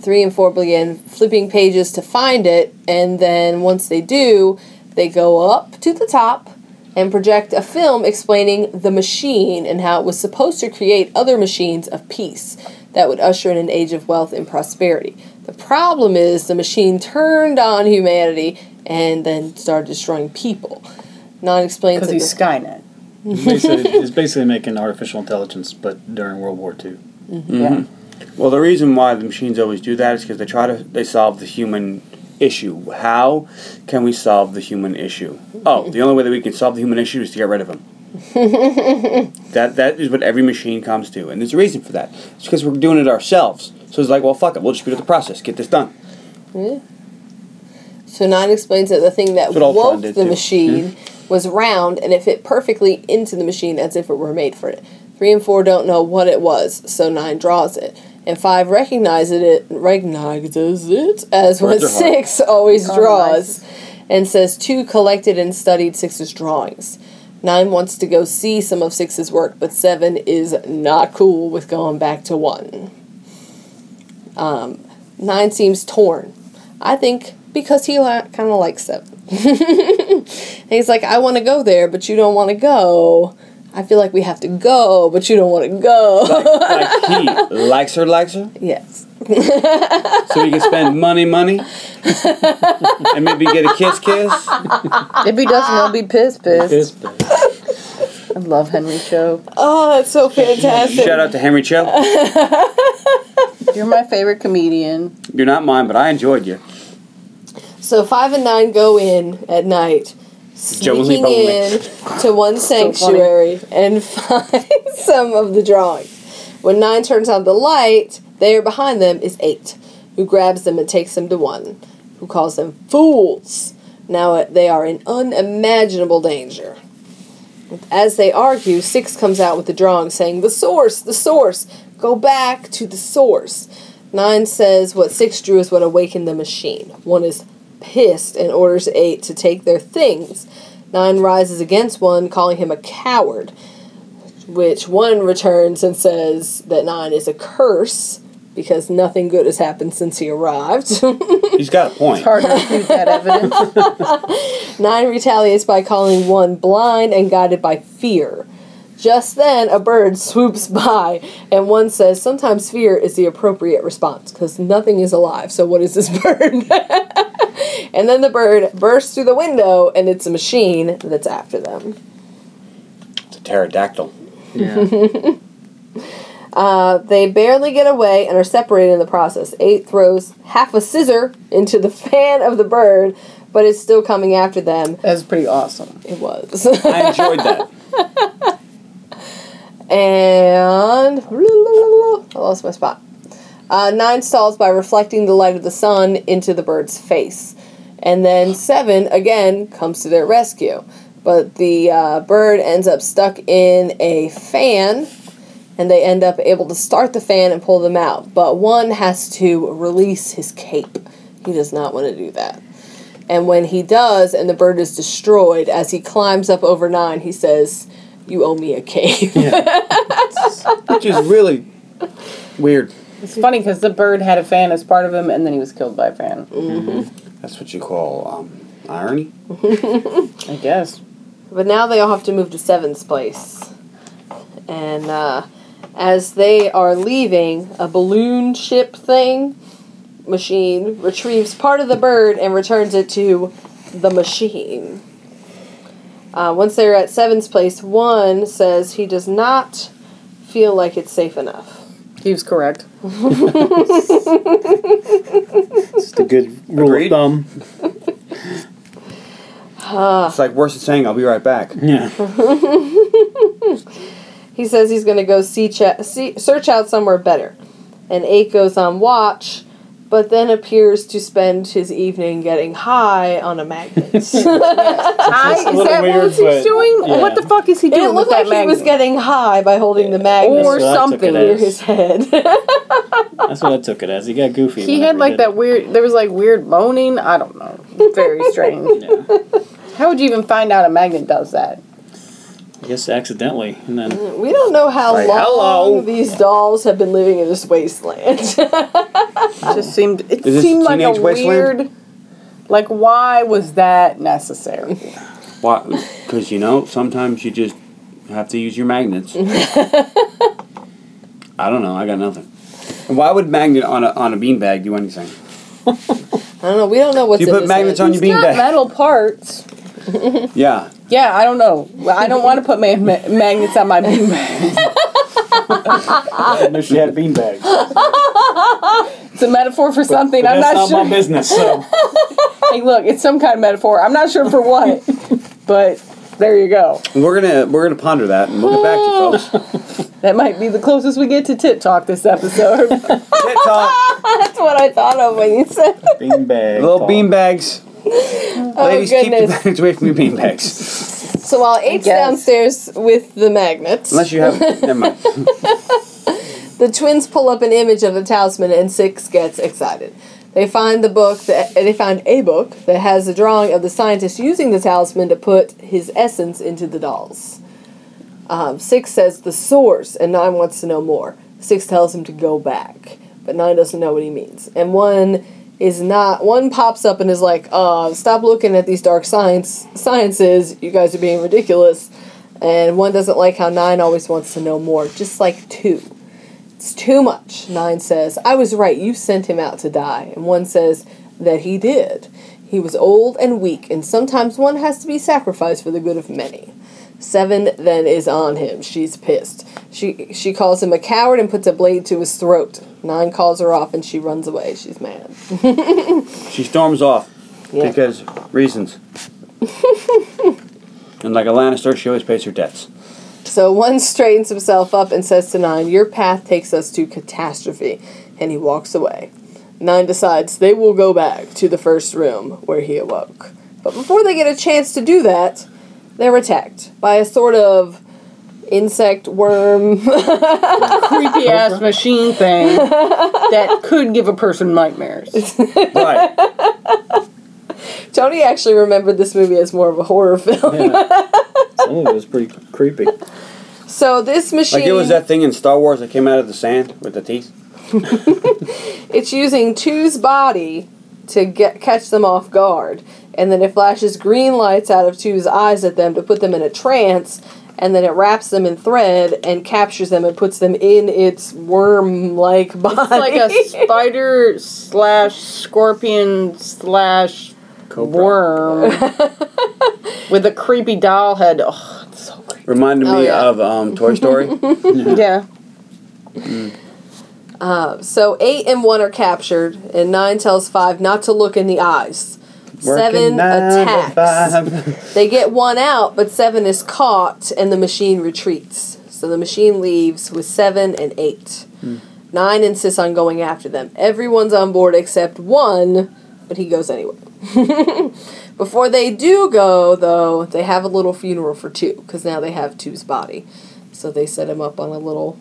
Speaker 3: Three and four begin flipping pages to find it, and then once they do, they go up to the top and project a film explaining the machine and how it was supposed to create other machines of peace that would usher in an age of wealth and prosperity. The problem is the machine turned on humanity and then started destroying people. Nine explains
Speaker 1: Because
Speaker 3: that
Speaker 1: he's
Speaker 3: the-
Speaker 1: Skynet.
Speaker 4: basically, it's basically making artificial intelligence, but during World War II. Mm-hmm.
Speaker 1: Yeah. Mm-hmm.
Speaker 2: Well, the reason why the machines always do that is because they try to they solve the human issue. How can we solve the human issue? Oh, the only way that we can solve the human issue is to get rid of them. that that is what every machine comes to, and there's a reason for that. It's because we're doing it ourselves. So it's like, well, fuck it, we'll just speed up the process, get this done.
Speaker 3: So nine explains that the thing that woke the
Speaker 2: too.
Speaker 3: machine hmm? was round and it fit perfectly into the machine as if it were made for it. Three and four don't know what it was, so nine draws it. And five recognizes it recognizes it as what
Speaker 2: Words are hard.
Speaker 3: six always draws and says two collected and studied six's drawings. Nine wants to go see some of six's work, but seven is not cool with going back to one. Um, nine seems torn. I think because he li- kind of likes seven. he's like, I want to go there, but you don't want to go. I feel like we have to go, but you don't want to go.
Speaker 2: Like he likes her, likes her,
Speaker 3: yes.
Speaker 2: so he can spend money, money, and maybe get a kiss, kiss.
Speaker 1: If he doesn't, he'll be pissed, pissed.
Speaker 4: Piss, piss.
Speaker 1: I love Henry Cho.
Speaker 3: Oh, it's so fantastic.
Speaker 2: Shout out to Henry Cho.
Speaker 1: You're my favorite comedian.
Speaker 2: You're not mine, but I enjoyed you.
Speaker 3: So five and nine go in at night,
Speaker 2: Joe and
Speaker 3: sneaking in to one sanctuary and find some of the drawings. When nine turns on the light, there behind them is eight, who grabs them and takes them to one, who calls them fools. Now uh, they are in unimaginable danger. As they argue, Six comes out with the drawing saying, The source, the source, go back to the source. Nine says what Six drew is what awakened the machine. One is pissed and orders Eight to take their things. Nine rises against one, calling him a coward, which one returns and says that Nine is a curse because nothing good has happened since he arrived.
Speaker 2: He's got a point.
Speaker 1: It's hard to refute that evidence.
Speaker 3: Nine retaliates by calling one blind and guided by fear. Just then, a bird swoops by, and one says, Sometimes fear is the appropriate response because nothing is alive. So, what is this bird? And then the bird bursts through the window, and it's a machine that's after them.
Speaker 2: It's a pterodactyl.
Speaker 4: Yeah.
Speaker 3: Uh, they barely get away and are separated in the process. Eight throws half a scissor into the fan of the bird, but it's still coming after them.
Speaker 1: That's pretty awesome.
Speaker 3: It was.
Speaker 2: I enjoyed that.
Speaker 3: And I lost my spot. Uh, nine stalls by reflecting the light of the sun into the bird's face. And then seven, again, comes to their rescue. But the uh, bird ends up stuck in a fan, and they end up able to start the fan and pull them out. But one has to release his cape. He does not want to do that. And when he does, and the bird is destroyed, as he climbs up over nine, he says, You owe me a cape.
Speaker 2: Which is really weird.
Speaker 1: It's funny because the bird had a fan as part of him, and then he was killed by a fan.
Speaker 2: That's what you call um, irony.
Speaker 1: I guess.
Speaker 3: But now they all have to move to Seven's place. And uh, as they are leaving, a balloon ship thing machine retrieves part of the bird and returns it to the machine. Uh, once they're at Seven's place, one says he does not feel like it's safe enough.
Speaker 1: He was correct.
Speaker 4: It's the good rule
Speaker 2: Agreed.
Speaker 4: of thumb. Ah.
Speaker 2: It's like worse than saying, I'll be right back.
Speaker 4: Yeah.
Speaker 3: He says he's going to go see, cha- see search out somewhere better. And Eight goes on watch, but then appears to spend his evening getting high on a magnet.
Speaker 1: I, is
Speaker 4: little
Speaker 1: that
Speaker 4: weird,
Speaker 1: what he's doing?
Speaker 4: yeah.
Speaker 1: What the fuck is he doing
Speaker 3: it
Speaker 1: with
Speaker 3: looked
Speaker 1: that
Speaker 3: like he was getting high by holding the magnet
Speaker 1: or
Speaker 4: That's what I took it
Speaker 1: something.
Speaker 4: as.
Speaker 3: near his head.
Speaker 4: That's what I took it as. He got goofy.
Speaker 1: He had like that
Speaker 4: it.
Speaker 1: weird. There was like weird moaning. I don't know. Very strange.
Speaker 4: Yeah.
Speaker 1: How would you even find out a magnet does that?
Speaker 4: I guess accidentally. And then mm,
Speaker 3: we don't know how
Speaker 2: Like,
Speaker 3: long
Speaker 2: hello.
Speaker 3: these dolls have been living in this wasteland.
Speaker 1: It just seemed. It
Speaker 2: Is this
Speaker 1: seemed like a
Speaker 2: Teenage Wasteland?
Speaker 1: weird. Like, why was that necessary?
Speaker 2: Why? Because you know, sometimes you just have to use your magnets. I don't know. I got nothing. Why would magnet on a on a beanbag do anything?
Speaker 3: I don't know. We don't know what's
Speaker 2: You
Speaker 3: in
Speaker 2: put
Speaker 3: his
Speaker 2: magnets
Speaker 3: head.
Speaker 2: on
Speaker 1: He's
Speaker 2: your
Speaker 1: got
Speaker 2: beanbag.
Speaker 1: metal parts.
Speaker 2: Yeah.
Speaker 1: Yeah, I don't know. I don't want to put ma- ma- magnets on my beanbag.
Speaker 4: I didn't know she had bean beanbags.
Speaker 1: It's a metaphor for something.
Speaker 4: But
Speaker 1: I'm
Speaker 4: that's
Speaker 1: not,
Speaker 4: not
Speaker 1: sure.
Speaker 4: my business. So
Speaker 1: Hey, look, it's some kind of metaphor. I'm not sure for what, but there you go.
Speaker 2: We're gonna we're gonna ponder that and we'll get back to you folks.
Speaker 1: That might be the closest we get to tit talk this episode.
Speaker 2: Tit talk,
Speaker 3: That's what I thought of when you said.
Speaker 4: bean beanbag.
Speaker 2: little
Speaker 4: talk.
Speaker 2: Beanbags. Ladies, keep the
Speaker 3: goodness.
Speaker 2: magnets away from your beanbags.
Speaker 3: So while Eight's downstairs with the magnets,
Speaker 2: Unless you have. Never mind.
Speaker 3: the twins pull up an image of the talisman, and Six gets excited. They find the book that they find a book that has a drawing of the scientist using the talisman to put his essence into the dolls. Um, Six says the source, and Nine wants to know more. Six tells him to go back, but Nine doesn't know what he means. And one is not. One pops up and is like, "Uh, stop looking at these dark science sciences. You guys are being ridiculous." And one doesn't like how Nine always wants to know more, just like two. It's too much, Nine says. I was right, you sent him out to die. And one says that he did. He was old and weak, and sometimes one has to be sacrificed for the good of many. Seven then is on him. She's pissed. She she calls him a coward and puts a blade to his throat. Nine calls her off and she runs away. She's mad.
Speaker 2: She storms off
Speaker 3: Yeah.
Speaker 2: because reasons. and like a Lannister, she always pays her debts.
Speaker 3: So one straightens himself up and says to Nine, Your path takes us to catastrophe. And he walks away. Nine decides they will go back to the first room where he awoke. But before they get a chance to do that, they're attacked by a sort of insect worm.
Speaker 1: Creepy ass machine thing that could give a person nightmares.
Speaker 2: Right.
Speaker 3: Tony actually remembered this movie as more of a horror film.
Speaker 4: Yeah. Some of it was pretty creepy.
Speaker 3: So this machine
Speaker 2: Like it was that thing in Star Wars that came out of the sand with the teeth.
Speaker 3: it's using two's body to get catch them off guard, and then it flashes green lights out of two's eyes at them to put them in a trance, and then it wraps them in thread and captures them and puts them in its worm-like body.
Speaker 1: It's like a spider slash scorpion slash
Speaker 4: Cobra.
Speaker 1: worm with a creepy doll head. Oh, it's so creepy.
Speaker 2: Reminded
Speaker 3: Oh,
Speaker 2: me
Speaker 3: yeah.
Speaker 2: of um, Toy Story.
Speaker 1: Yeah.
Speaker 3: so eight and one are captured, and nine tells five not to look in the eyes. Seven
Speaker 2: Working nine to
Speaker 3: attacks. They get one out, but seven is caught, and the machine retreats. So the machine leaves with seven and eight. Hmm. Nine insists on going after them. Everyone's on board except one, but he goes anyway. Before they do go, though, they have a little funeral for two, because now they have two's body. So they set him up on a little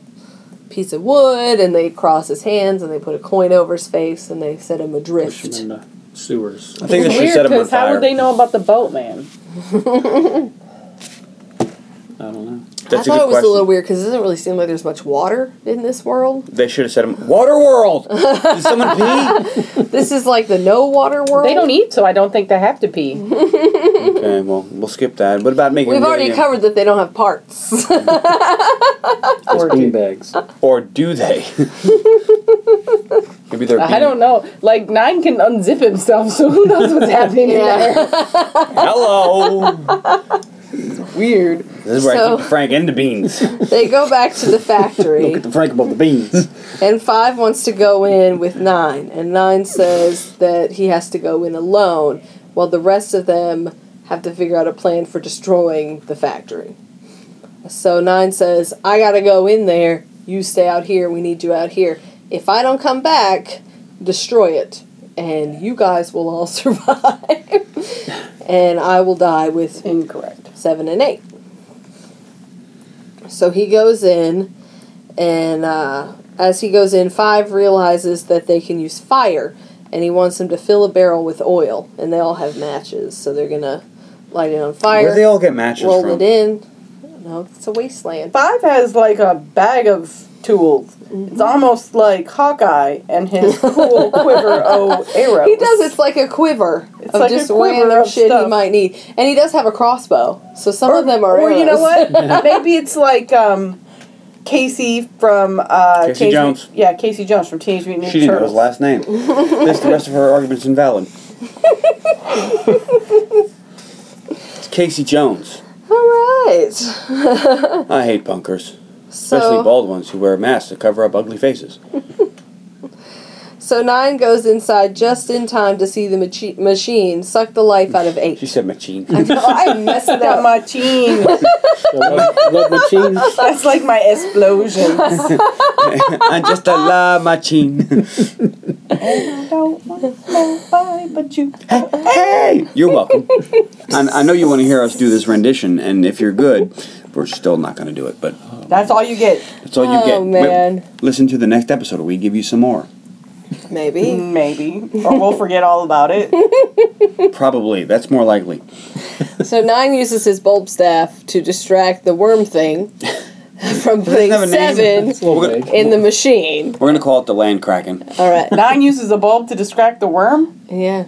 Speaker 3: piece of wood, and they cross his hands, and they put a coin over his face, and they set him
Speaker 4: Push
Speaker 3: adrift.
Speaker 4: in the sewers.
Speaker 2: I think they should
Speaker 1: Weird,
Speaker 2: set him on
Speaker 1: because how
Speaker 2: fire.
Speaker 1: would they know about the boat man?
Speaker 4: I don't know.
Speaker 2: That's
Speaker 3: I
Speaker 2: a
Speaker 3: thought it was
Speaker 2: question.
Speaker 3: a little weird because it doesn't really seem like there's much water in this world.
Speaker 2: They should have said, "Water World." Did someone pee?
Speaker 3: This is like the no water world.
Speaker 1: They don't eat, so I don't think they have to pee.
Speaker 2: Okay, well, we'll skip that. What about making?
Speaker 3: We've already
Speaker 2: video?
Speaker 3: covered that they don't have parts.
Speaker 4: It's bean bags.
Speaker 2: Or do they? Maybe they're.
Speaker 1: I don't know. Like Nine can unzip himself, so who knows what's happening in there?
Speaker 2: Hello.
Speaker 1: Weird.
Speaker 2: This is where I
Speaker 3: So-
Speaker 2: keep the Frank and the beans.
Speaker 3: they go back to the factory,
Speaker 4: Look at the Frank above the beans.
Speaker 3: and Five wants to go in with Nine, and Nine says that he has to go in alone, while the rest of them have to figure out a plan for destroying the factory. So Nine says, I gotta go in there, you stay out here, we need you out here. If I don't come back, destroy it, and you guys will all survive. and I will die with
Speaker 1: Incorrect.
Speaker 3: Seven and eight. So he goes in, and uh, as he goes in, five realizes that they can use fire, and he wants them to fill a barrel with oil, and they all have matches, so they're gonna light it on fire,
Speaker 2: Where they all get matches
Speaker 3: roll
Speaker 2: from?
Speaker 3: it in. No, it's a wasteland.
Speaker 1: Five has like a bag of tools. It's almost like Hawkeye and his cool quiver of arrows.
Speaker 3: He does. It's like a quiver
Speaker 1: It's
Speaker 3: of
Speaker 1: like a
Speaker 3: just
Speaker 1: quiver
Speaker 3: random
Speaker 1: of
Speaker 3: shit he might need, and he does have a crossbow. So some of them are
Speaker 1: Or you know what? Maybe it's like um, Casey from uh,
Speaker 2: Casey
Speaker 1: Teenage
Speaker 2: Jones.
Speaker 1: Yeah, Casey Jones from Teenage Mutant Ninja
Speaker 2: She didn't know his last name. this the rest of her argument's invalid. it's Casey Jones.
Speaker 3: All right.
Speaker 2: I hate punkers, especially
Speaker 3: So
Speaker 2: bald ones who wear masks to cover up ugly faces.
Speaker 3: So Nine goes inside just in time to see the machi- machine suck the life out of eight.
Speaker 2: She said machine.
Speaker 3: I messed it
Speaker 1: Got
Speaker 3: up.
Speaker 1: machine. chin.
Speaker 4: love, love.
Speaker 1: That's like my explosions.
Speaker 2: I'm just a la machine.
Speaker 1: I don't want nobody but you.
Speaker 2: hey, you're welcome. I, I know you want to hear us do this rendition, and if you're good, we're still not going to do it. But
Speaker 1: That's all you get.
Speaker 2: that's all you
Speaker 3: Oh,
Speaker 2: get. Wait,
Speaker 3: man.
Speaker 2: listen to the next episode. We give you some more.
Speaker 3: Maybe.
Speaker 1: Maybe. Or we'll forget all about it.
Speaker 2: Probably. That's more likely.
Speaker 3: So Nine uses his bulb staff to distract the worm thing from putting
Speaker 2: have a name?
Speaker 3: seven
Speaker 4: It's a
Speaker 2: We're
Speaker 3: in the machine.
Speaker 2: We're going to call it the land kraken.
Speaker 3: All right.
Speaker 1: Nine uses a bulb to distract the worm.
Speaker 3: Yeah.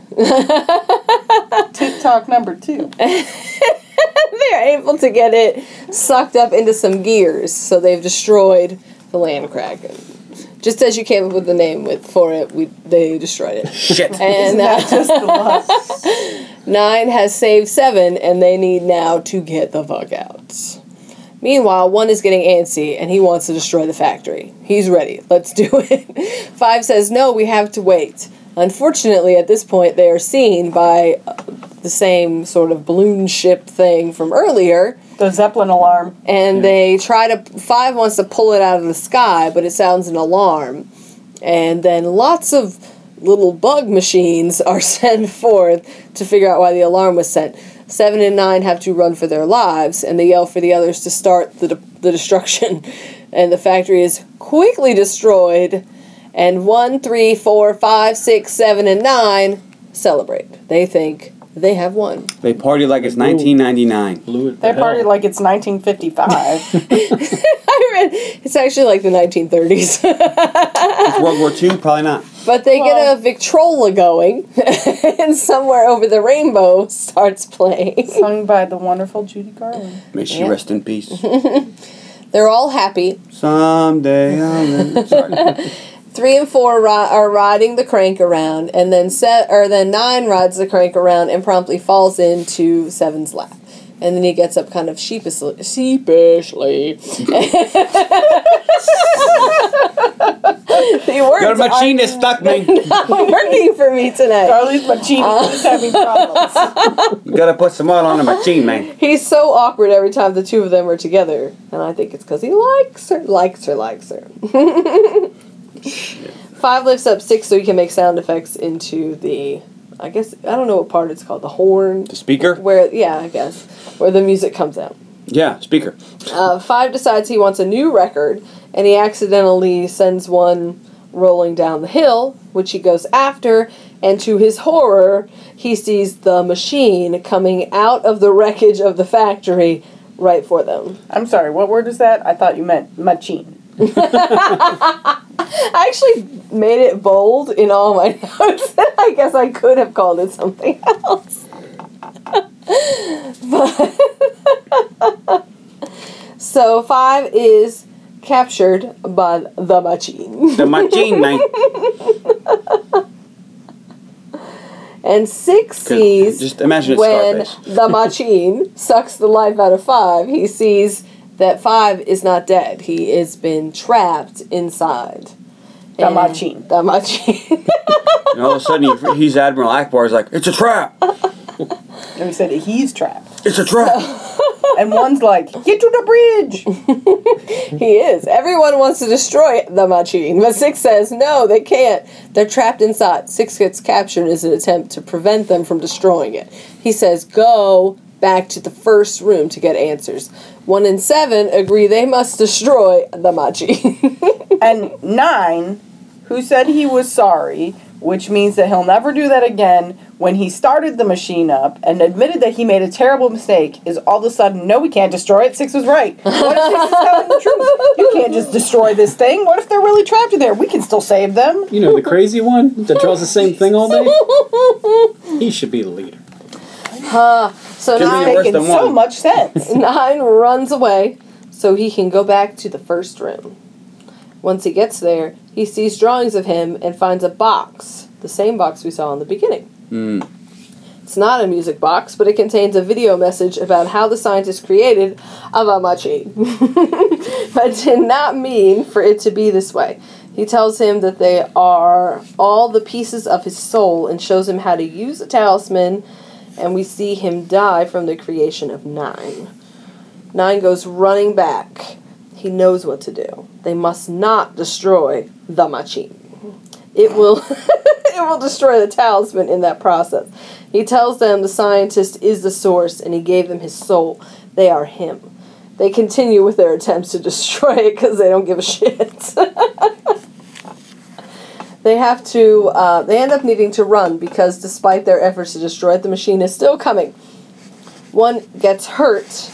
Speaker 1: TikTok number two.
Speaker 3: They're able to get it sucked up into some gears, so they've destroyed the land kraken. Just as you came up with the name with for it, we they destroyed it.
Speaker 2: Shit.
Speaker 3: And uh,
Speaker 1: Just the lust.
Speaker 3: Nine has saved seven, and they need now to get the fuck out. Meanwhile, one is getting antsy, and he wants to destroy the factory. He's ready. Let's do it. Five says, no, we have to wait. Unfortunately, at this point, they are seen by uh, the same sort of balloon ship thing from earlier,
Speaker 1: The Zeppelin alarm.
Speaker 3: and they try to. Five wants to pull it out of the sky, but it sounds an alarm. And then lots of little bug machines are sent forth to figure out why the alarm was sent. Seven and nine have to run for their lives, and they yell for the others to start the, the destruction. And the factory is quickly destroyed. And one, three, four, five, six, seven, and nine celebrate. They think they have won.
Speaker 2: They party like it's 1999.
Speaker 1: They party like it's 1955.
Speaker 3: I read it's actually like the 1930s.
Speaker 2: It's World War II? Probably not.
Speaker 3: But they
Speaker 1: Well-
Speaker 3: get a Victrola going, and somewhere over the rainbow starts playing.
Speaker 1: Sung by the wonderful Judy Garland.
Speaker 2: May she
Speaker 3: Yeah.
Speaker 2: rest in peace.
Speaker 3: They're all happy.
Speaker 2: Someday I'll. Sorry.
Speaker 3: Three and four ri- are riding the crank around, and then set or then nine rides the crank around and promptly falls into Seven's lap. And then he gets up kind of sheepishly. sheepishly. the words
Speaker 2: Your
Speaker 3: are
Speaker 2: machine is stuck, man.
Speaker 3: not working for me tonight.
Speaker 1: Carly's Machine is uh, having problems.
Speaker 2: You gotta put some oil on the machine, man.
Speaker 3: He's so awkward every time the two of them are together, and I think it's because he likes her, likes her, likes her. Five lifts up six so he can make sound effects into the, I guess I don't know what part it's called, the horn,
Speaker 2: The speaker?
Speaker 3: where yeah, I guess where the music comes out.
Speaker 2: Yeah, speaker.
Speaker 3: Uh, Five decides he wants a new record, and he accidentally sends one rolling down the hill, which he goes after, and to his horror, he sees the machine coming out of the wreckage of the factory right for them.
Speaker 1: I'm sorry, what word is that? I thought you meant machine.
Speaker 3: I actually made it bold in all my notes. I guess I could have called it something else. but so five is captured by the machine.
Speaker 2: The machine, man.
Speaker 3: And six sees
Speaker 2: just imagine
Speaker 3: when
Speaker 2: Scarface.
Speaker 3: the machine sucks the life out of five, he sees that five is not dead. He has been trapped inside.
Speaker 1: The
Speaker 3: And-
Speaker 1: machine.
Speaker 3: The machine.
Speaker 2: And all of a sudden, he, he's Admiral Ackbar. He's like, "It's a trap!
Speaker 1: And he said he's trapped.
Speaker 2: It's a trap!"
Speaker 1: And one's like, get to the bridge.
Speaker 3: he is. Everyone wants to destroy the machine, but Six says no, they can't. They're trapped inside. Six gets captured as an attempt to prevent them from destroying it. He says go back to the first room to get answers. One and seven agree they must destroy the machine.
Speaker 1: And nine, who said he was sorry, which means that he'll never do that again, when he started the machine up and admitted that he made a terrible mistake, is all of a sudden, no, we can't destroy it. Six was right. What if Six is telling the truth? You can't just destroy this thing. What if they're really trapped in there? We can still save them.
Speaker 4: You know, the crazy one that draws the same thing all day? He should be the leader.
Speaker 3: So
Speaker 2: Give me
Speaker 3: nine,
Speaker 2: worse
Speaker 1: Making
Speaker 2: than
Speaker 1: so
Speaker 2: one.
Speaker 1: much sense.
Speaker 3: nine runs away so he can go back to the first room. Once he gets there, he sees drawings of him and finds a box, the same box we saw in the beginning. Hmm. It's not a music box, but it contains a video message about how the scientist created Avamachi. but did not mean for it to be this way. He tells him that they are all the pieces of his soul and shows him how to use a talisman, and we see him die from the creation of Nine. Nine goes running back. He knows what to do. They must not destroy the machine. It will it will destroy the talisman in that process. He tells them the scientist is the source and he gave them his soul. They are him. They continue with their attempts to destroy it because they don't give a shit. they have to, uh, they end up needing to run because despite their efforts to destroy it, the machine is still coming. One gets hurt,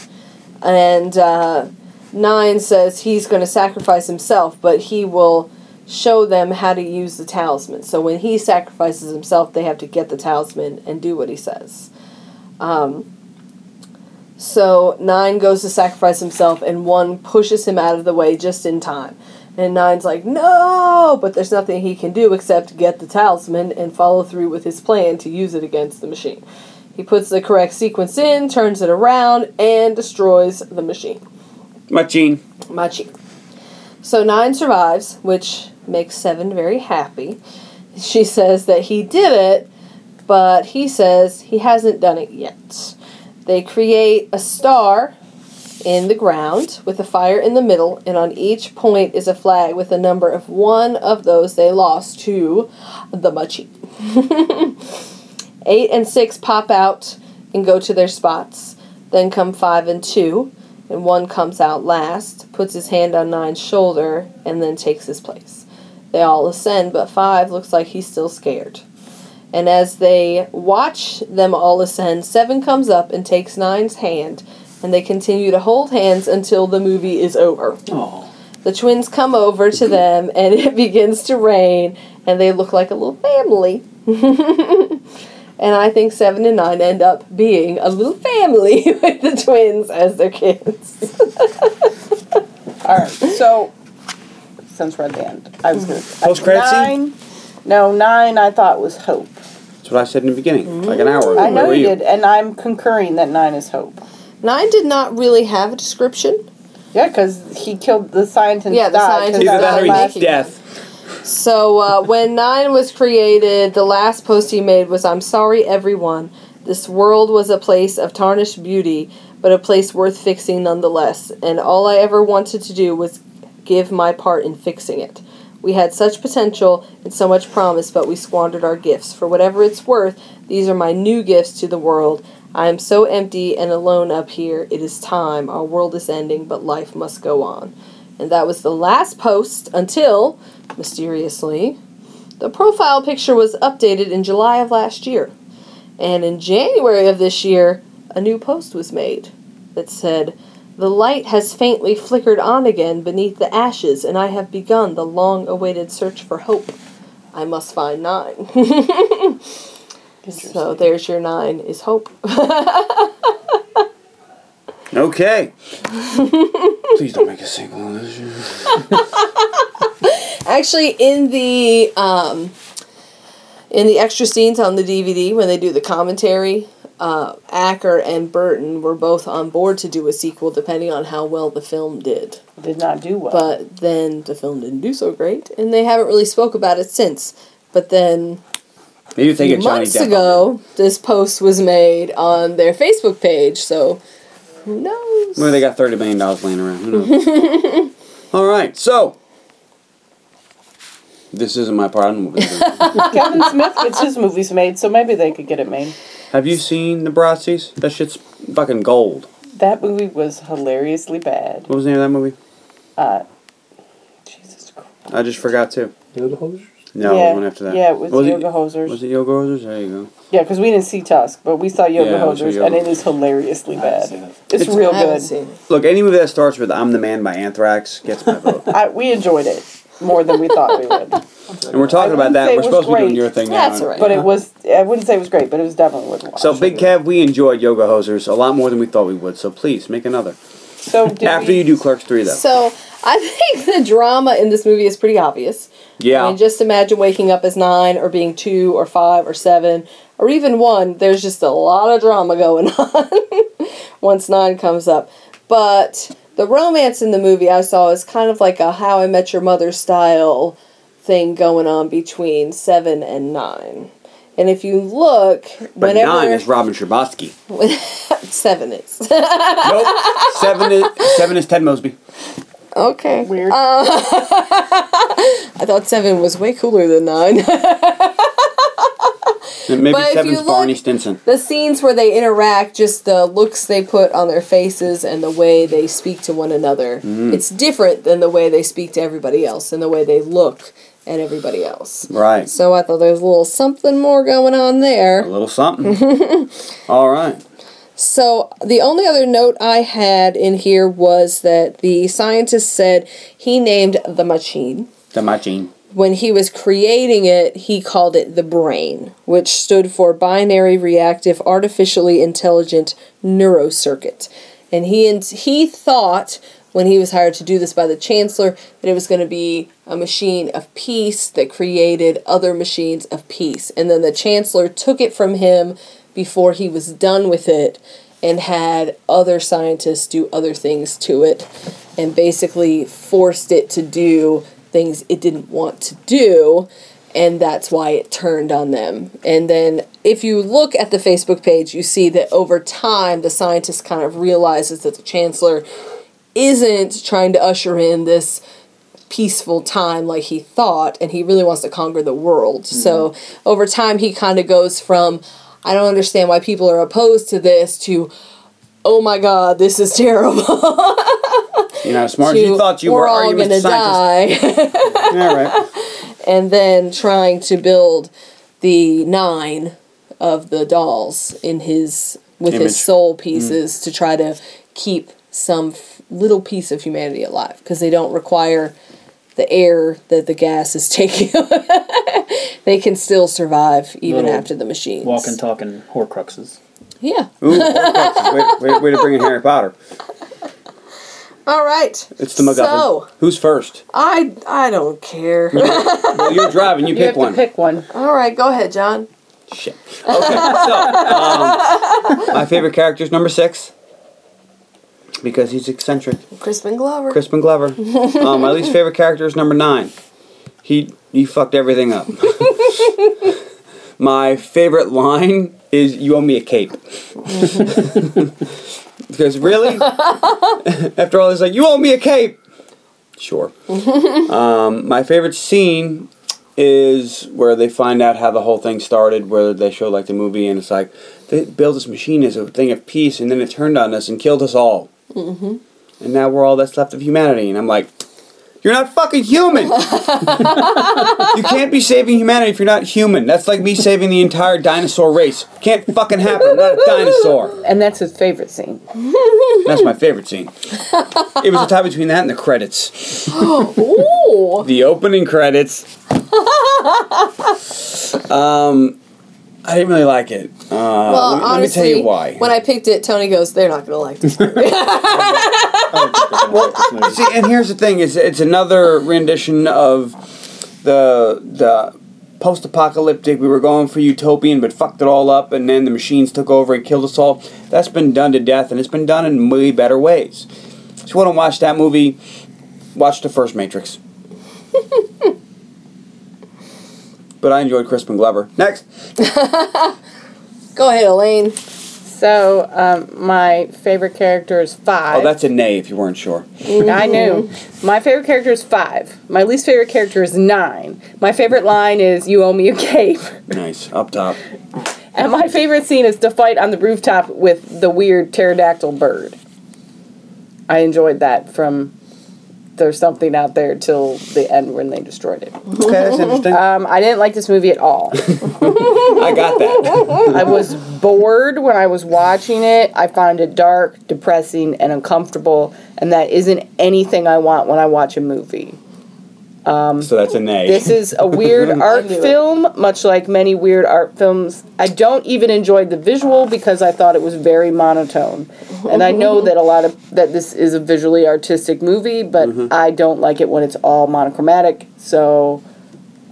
Speaker 3: and uh, Nine says he's going to sacrifice himself, but he will show them how to use the talisman. So when he sacrifices himself, they have to get the talisman and do what he says. Um, so Nine goes to sacrifice himself, and one pushes him out of the way just in time. And Nine's like, no! But there's nothing he can do except get the talisman and follow through with his plan to use it against the machine. He puts the correct sequence in, turns it around, and destroys the machine.
Speaker 2: Machine.
Speaker 3: Machine. So Nine survives, which makes Seven very happy. She says that he did it, but he says he hasn't done it yet. They create a star in the ground with a fire in the middle, and on each point is a flag with a number of one of those they lost to the machine. Eight and six pop out and go to their spots. Then come five and two, and one comes out last, puts his hand on Nine's shoulder, and then takes his place. They all ascend, but five looks like he's still scared. And as they watch them all ascend, seven comes up and takes Nine's hand, and they continue to hold hands until the movie is over.
Speaker 4: Oh,
Speaker 3: The twins come over to them, and it begins to rain, and they look like a little family. and I think seven and nine end up being a little family with the twins as their kids.
Speaker 1: All right, so since we're at the end, I was going to mm-hmm.
Speaker 2: Post-credit scene?
Speaker 1: nine. No, nine. I thought was hope.
Speaker 2: That's what I said in the beginning, like an hour ago.
Speaker 1: I know
Speaker 2: Where
Speaker 1: you did, and I'm concurring that nine is hope.
Speaker 3: Nine did not really have a description,
Speaker 1: Yeah, because he killed the scientist.
Speaker 3: Yeah, the
Speaker 1: died, 'cause
Speaker 3: scientist
Speaker 2: Either
Speaker 1: that
Speaker 2: that
Speaker 1: was
Speaker 2: or
Speaker 1: last-
Speaker 2: death.
Speaker 3: So uh, when Nine was created, the last post he made was I'm sorry, everyone. This world was a place of tarnished beauty, but a place worth fixing nonetheless. And all I ever wanted to do was give my part in fixing it. We had such potential and so much promise, but we squandered our gifts. For whatever it's worth, these are my new gifts to the world. I am so empty and alone up here. It is time. Our world is ending, but life must go on. And that was the last post until, mysteriously, the profile picture was updated in July of last year. And in January of this year, a new post was made that said, The light has faintly flickered on again beneath the ashes, and I have begun the long awaited search for hope. I must find nine. so there's your nine is hope.
Speaker 2: Okay. Please don't make a sequel. of this.
Speaker 3: Actually, in the um, in the extra scenes on the DVD when they do the commentary, uh, Acker and Burton were both on board to do a sequel, depending on how well the film did.
Speaker 1: Did not do well.
Speaker 3: But then the film didn't do so great, and they haven't really spoke about it since. But then
Speaker 2: Maybe if they get Johnny
Speaker 3: months
Speaker 2: Depp. on
Speaker 3: ago, this post was made on their Facebook page. So who knows?
Speaker 2: it. Well, they got thirty million dollars laying around. Who knows? All right, so this isn't my part. I don't know what this is.
Speaker 1: Kevin Smith gets his movies made, so maybe they could get it made.
Speaker 2: Have you seen the Brazzi's? That shit's fucking gold.
Speaker 1: That movie was hilariously bad.
Speaker 2: What was the name of that movie?
Speaker 1: Uh, Jesus Christ.
Speaker 2: I just forgot too.
Speaker 4: Yoga hosers?
Speaker 2: No,
Speaker 1: yeah,
Speaker 2: one after that.
Speaker 1: Yeah, it was,
Speaker 2: was
Speaker 1: Yoga
Speaker 2: it,
Speaker 1: Hosers.
Speaker 2: Was it Yoga Hosers? There you go.
Speaker 1: Yeah, because we didn't see Tusk, but we saw Yoga
Speaker 2: Yeah,
Speaker 1: Hosers,
Speaker 2: Yoga
Speaker 1: and it
Speaker 2: Hosers.
Speaker 1: is hilariously
Speaker 4: I
Speaker 1: bad.
Speaker 4: it.
Speaker 1: It's,
Speaker 2: It's-
Speaker 1: real
Speaker 3: I
Speaker 1: good.
Speaker 3: seen it.
Speaker 2: Look, any movie that starts with "I'm the Man" by Anthrax gets my vote.
Speaker 1: I, we enjoyed it more than we thought we would.
Speaker 2: and we're talking about that. We're
Speaker 1: was
Speaker 2: supposed to be doing your thing now.
Speaker 3: That's all right.
Speaker 1: But it was, I wouldn't say it was great, but it was definitely worth watching.
Speaker 2: So, Big Kev, we enjoyed Yoga Hosers a lot more than we thought we would. So, please make another.
Speaker 1: So
Speaker 2: After
Speaker 1: we-
Speaker 2: you do Clerks 3, though.
Speaker 3: So I think the drama in this movie is pretty obvious.
Speaker 2: Yeah.
Speaker 3: I mean, just imagine waking up as nine, or being two, or five, or seven, or even one. There's just a lot of drama going on once nine comes up. But the romance in the movie I saw is kind of like a How I Met Your Mother style thing going on between seven and nine. And if you look,
Speaker 2: but
Speaker 3: whenever
Speaker 2: nine is Robin Scherbatsky.
Speaker 3: seven is
Speaker 2: nope. Seven is, seven is Ted Mosby.
Speaker 3: Okay.
Speaker 1: Weird.
Speaker 3: I thought seven was way cooler than nine.
Speaker 2: Maybe
Speaker 3: But if
Speaker 2: seven's
Speaker 3: you
Speaker 2: Barney
Speaker 3: look-
Speaker 2: Stinson.
Speaker 3: the scenes where they interact, just the looks they put on their faces and the way they speak to one another,
Speaker 2: Mm-hmm.
Speaker 3: it's different than the way they speak to everybody else and the way they look at everybody else.
Speaker 2: Right.
Speaker 3: So I thought there was a little something more going on there.
Speaker 2: A little something. All right.
Speaker 3: So the only other note I had in here was that the scientist said he named the machine.
Speaker 2: The machine.
Speaker 3: when he was creating it, he called it the brain, which stood for binary reactive artificially intelligent neurocircuit. And he and he thought when he was hired to do this by the chancellor that it was going to be a machine of peace that created other machines of peace. And then the chancellor took it from him before he was done with it and had other scientists do other things to it and basically forced it to do things it didn't want to do and that's why it turned on them. And then if you look at the Facebook page, you see that over time the scientist kind of realizes that the chancellor isn't trying to usher in this peaceful time like he thought and he really wants to conquer the world. So mm-hmm. over time he kind of goes from I don't understand why people are opposed to this to oh my god, this is terrible.
Speaker 2: You know, as smart as
Speaker 3: to,
Speaker 2: you thought you
Speaker 3: we're
Speaker 2: were,
Speaker 3: all gonna die.
Speaker 2: Yeah, right.
Speaker 3: and then trying to build the nine of the dolls in his with
Speaker 2: Image.
Speaker 3: his soul mm. pieces to try to keep some f- little piece of humanity alive because they don't require the air that the gas is taking. they can still survive even
Speaker 4: Little
Speaker 3: after the machines.
Speaker 4: Walking, talking Horcruxes.
Speaker 3: Yeah.
Speaker 2: Ooh, Horcruxes. way, way, way to bring in Harry Potter.
Speaker 3: All right.
Speaker 2: It's the MacGuffin.
Speaker 3: So
Speaker 2: Who's first?
Speaker 3: I I don't care.
Speaker 2: Well, you're driving. You
Speaker 1: you
Speaker 2: pick
Speaker 1: have
Speaker 2: one.
Speaker 1: to pick one.
Speaker 3: All right, go ahead, John.
Speaker 2: Shit. Okay, so um, my favorite character is number six because he's eccentric.
Speaker 3: Crispin Glover.
Speaker 2: Crispin Glover. um, my least favorite character is number nine. He he fucked everything up. my favorite line is "You owe me a cape." because really, after all, he's like, "You owe me a cape." Sure. um, my favorite scene is where they find out how the whole thing started, where they show like the movie, and it's like they built this machine as a thing of peace, and then it turned on us and killed us all. Mm-hmm. And now we're all that's left of humanity, and I'm like, You're not fucking human. you can't be saving humanity if you're not human. That's like me saving the entire dinosaur race. Can't fucking happen. I'm not a dinosaur.
Speaker 1: And that's his favorite scene.
Speaker 2: That's my favorite scene. It was a tie between that and the credits.
Speaker 3: Ooh.
Speaker 2: The opening credits. Um, I didn't really like it. Uh,
Speaker 3: Well,
Speaker 2: let, me, let me tell you why.
Speaker 3: when I picked it, Tony goes, "They're not gonna like this." movie."
Speaker 2: See, and here's the thing: is it's another rendition of the the post-apocalyptic. We were going for utopian, but fucked it all up, and then the machines took over and killed us all. That's been done to death, and it's been done in way better ways. So, you want to watch that movie? Watch the first Matrix. but I enjoyed Crispin Glover. Next,
Speaker 3: Go ahead, Elaine.
Speaker 1: So, um, my favorite character is five.
Speaker 2: oh, that's a nay. If you weren't sure.
Speaker 1: I knew. My favorite character is five. My least favorite character is nine. My favorite line is "You owe me a cape,"
Speaker 2: Nice up top.
Speaker 1: and my favorite scene is the fight on the rooftop with the weird pterodactyl bird. I enjoyed that from "There's Something Out There" till the end when they destroyed it.
Speaker 2: Okay, that's interesting.
Speaker 1: Um, I didn't like this movie at all.
Speaker 2: I got that.
Speaker 1: I was bored when I was watching it. I found it dark, depressing, and uncomfortable, and that isn't anything I want when I watch a movie.
Speaker 2: So that's a nay.
Speaker 1: This is a weird art film, much like many weird art films. I don't even enjoy the visual because I thought it was very monotone. And I know that a lot of that this is a visually artistic movie, but I don't like it when it's all monochromatic. So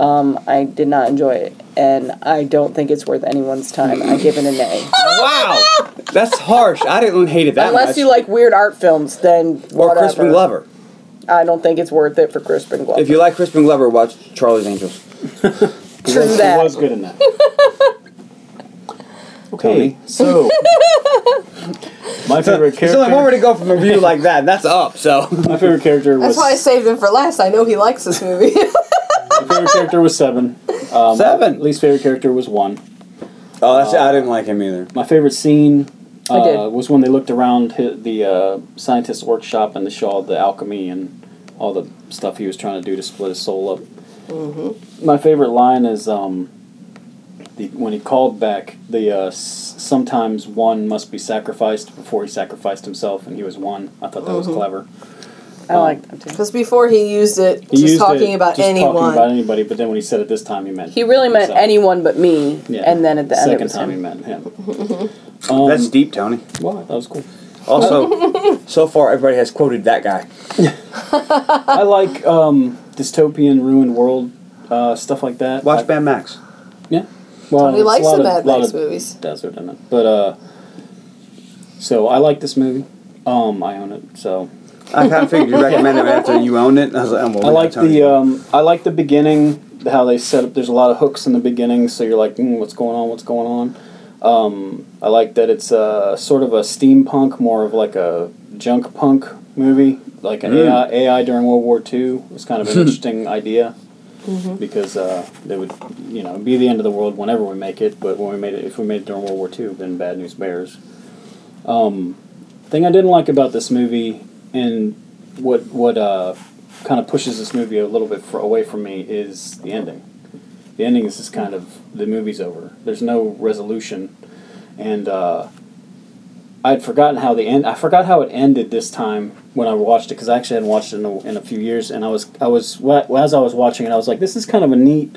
Speaker 1: um, I did not enjoy it, and I don't think it's worth anyone's time. I give it a nay.
Speaker 2: Wow, that's harsh. I didn't hate it that
Speaker 1: Unless
Speaker 2: much.
Speaker 1: Unless you like weird art films, then
Speaker 2: or
Speaker 1: whatever.
Speaker 2: Crispin Glover.
Speaker 1: I don't think it's worth it for Crispin Glover.
Speaker 2: If you like Crispin Glover, watch Charlie's Angels.
Speaker 1: True
Speaker 4: He
Speaker 1: that.
Speaker 4: was good in that. Okay, so my favorite character.
Speaker 2: There's only one way
Speaker 4: character.
Speaker 2: to go from a review like that. and That's up. So
Speaker 4: My favorite character was
Speaker 3: That's why I saved him for last. I know he likes this movie.
Speaker 4: my favorite character was seven. Um,
Speaker 2: Seven?
Speaker 4: Least favorite character was one.
Speaker 2: oh, that's I didn't like him either.
Speaker 4: My favorite scene
Speaker 1: I
Speaker 4: uh,
Speaker 1: did.
Speaker 4: was when they looked around the uh, scientist's workshop and they saw the alchemy and all the stuff he was trying to do to split his soul up.
Speaker 3: Mm-hmm.
Speaker 4: My favorite line is um, the, when he called back the uh, s- sometimes one must be sacrificed before he sacrificed himself and he was one. I thought that was
Speaker 3: Mm-hmm.
Speaker 4: clever.
Speaker 1: I like that too.
Speaker 3: Because before he used it,
Speaker 4: He
Speaker 3: just
Speaker 4: used
Speaker 3: talking
Speaker 4: it
Speaker 3: about
Speaker 4: just
Speaker 3: anyone.
Speaker 4: talking about anybody, but then when he said it this time, he meant
Speaker 1: He really meant
Speaker 4: himself.
Speaker 1: anyone but me,
Speaker 4: Yeah.
Speaker 1: and then at the end it
Speaker 4: second
Speaker 1: was
Speaker 4: time
Speaker 1: him.
Speaker 4: he meant him. um,
Speaker 2: That's deep, Tony.
Speaker 4: well, that was cool.
Speaker 2: Also, so far everybody has quoted that guy.
Speaker 4: I like um, dystopian, ruined world uh, stuff like that.
Speaker 2: Watch
Speaker 4: I-
Speaker 2: Mad Max.
Speaker 4: Yeah. Well,
Speaker 3: Tony
Speaker 4: it's a
Speaker 3: likes
Speaker 4: lot
Speaker 3: the
Speaker 4: of-
Speaker 3: Mad
Speaker 4: lot
Speaker 3: Max
Speaker 4: of
Speaker 3: movies.
Speaker 4: Desert in it, but uh, so I like this movie. Um, I own it, so
Speaker 2: I kind of figured you recommend it after you owned it. I was like, oh, well,
Speaker 4: I like the um, I like the beginning. How they set up. There's a lot of hooks in the beginning, so you're like, mm, what's going on? What's going on? Um, I like that it's uh, sort of a steampunk, more of like a junk punk movie, like an
Speaker 2: Mm.
Speaker 4: AI, AI during World War II. It was kind of an interesting idea because uh, they would, you know, be the end of the world whenever we make it. But when we made it, if we made it during World War II, then bad news bears. Um, thing I didn't like about this movie and what what uh, kind of pushes this movie a little bit away from me is the ending. The ending is just kind of the movie's over. There's no resolution, and uh, I'd forgotten how the end. I forgot how it ended this time when I watched it because I actually hadn't watched it in a, in a few years, and I was I was wa- as I was watching it, I was like, this is kind of a neat.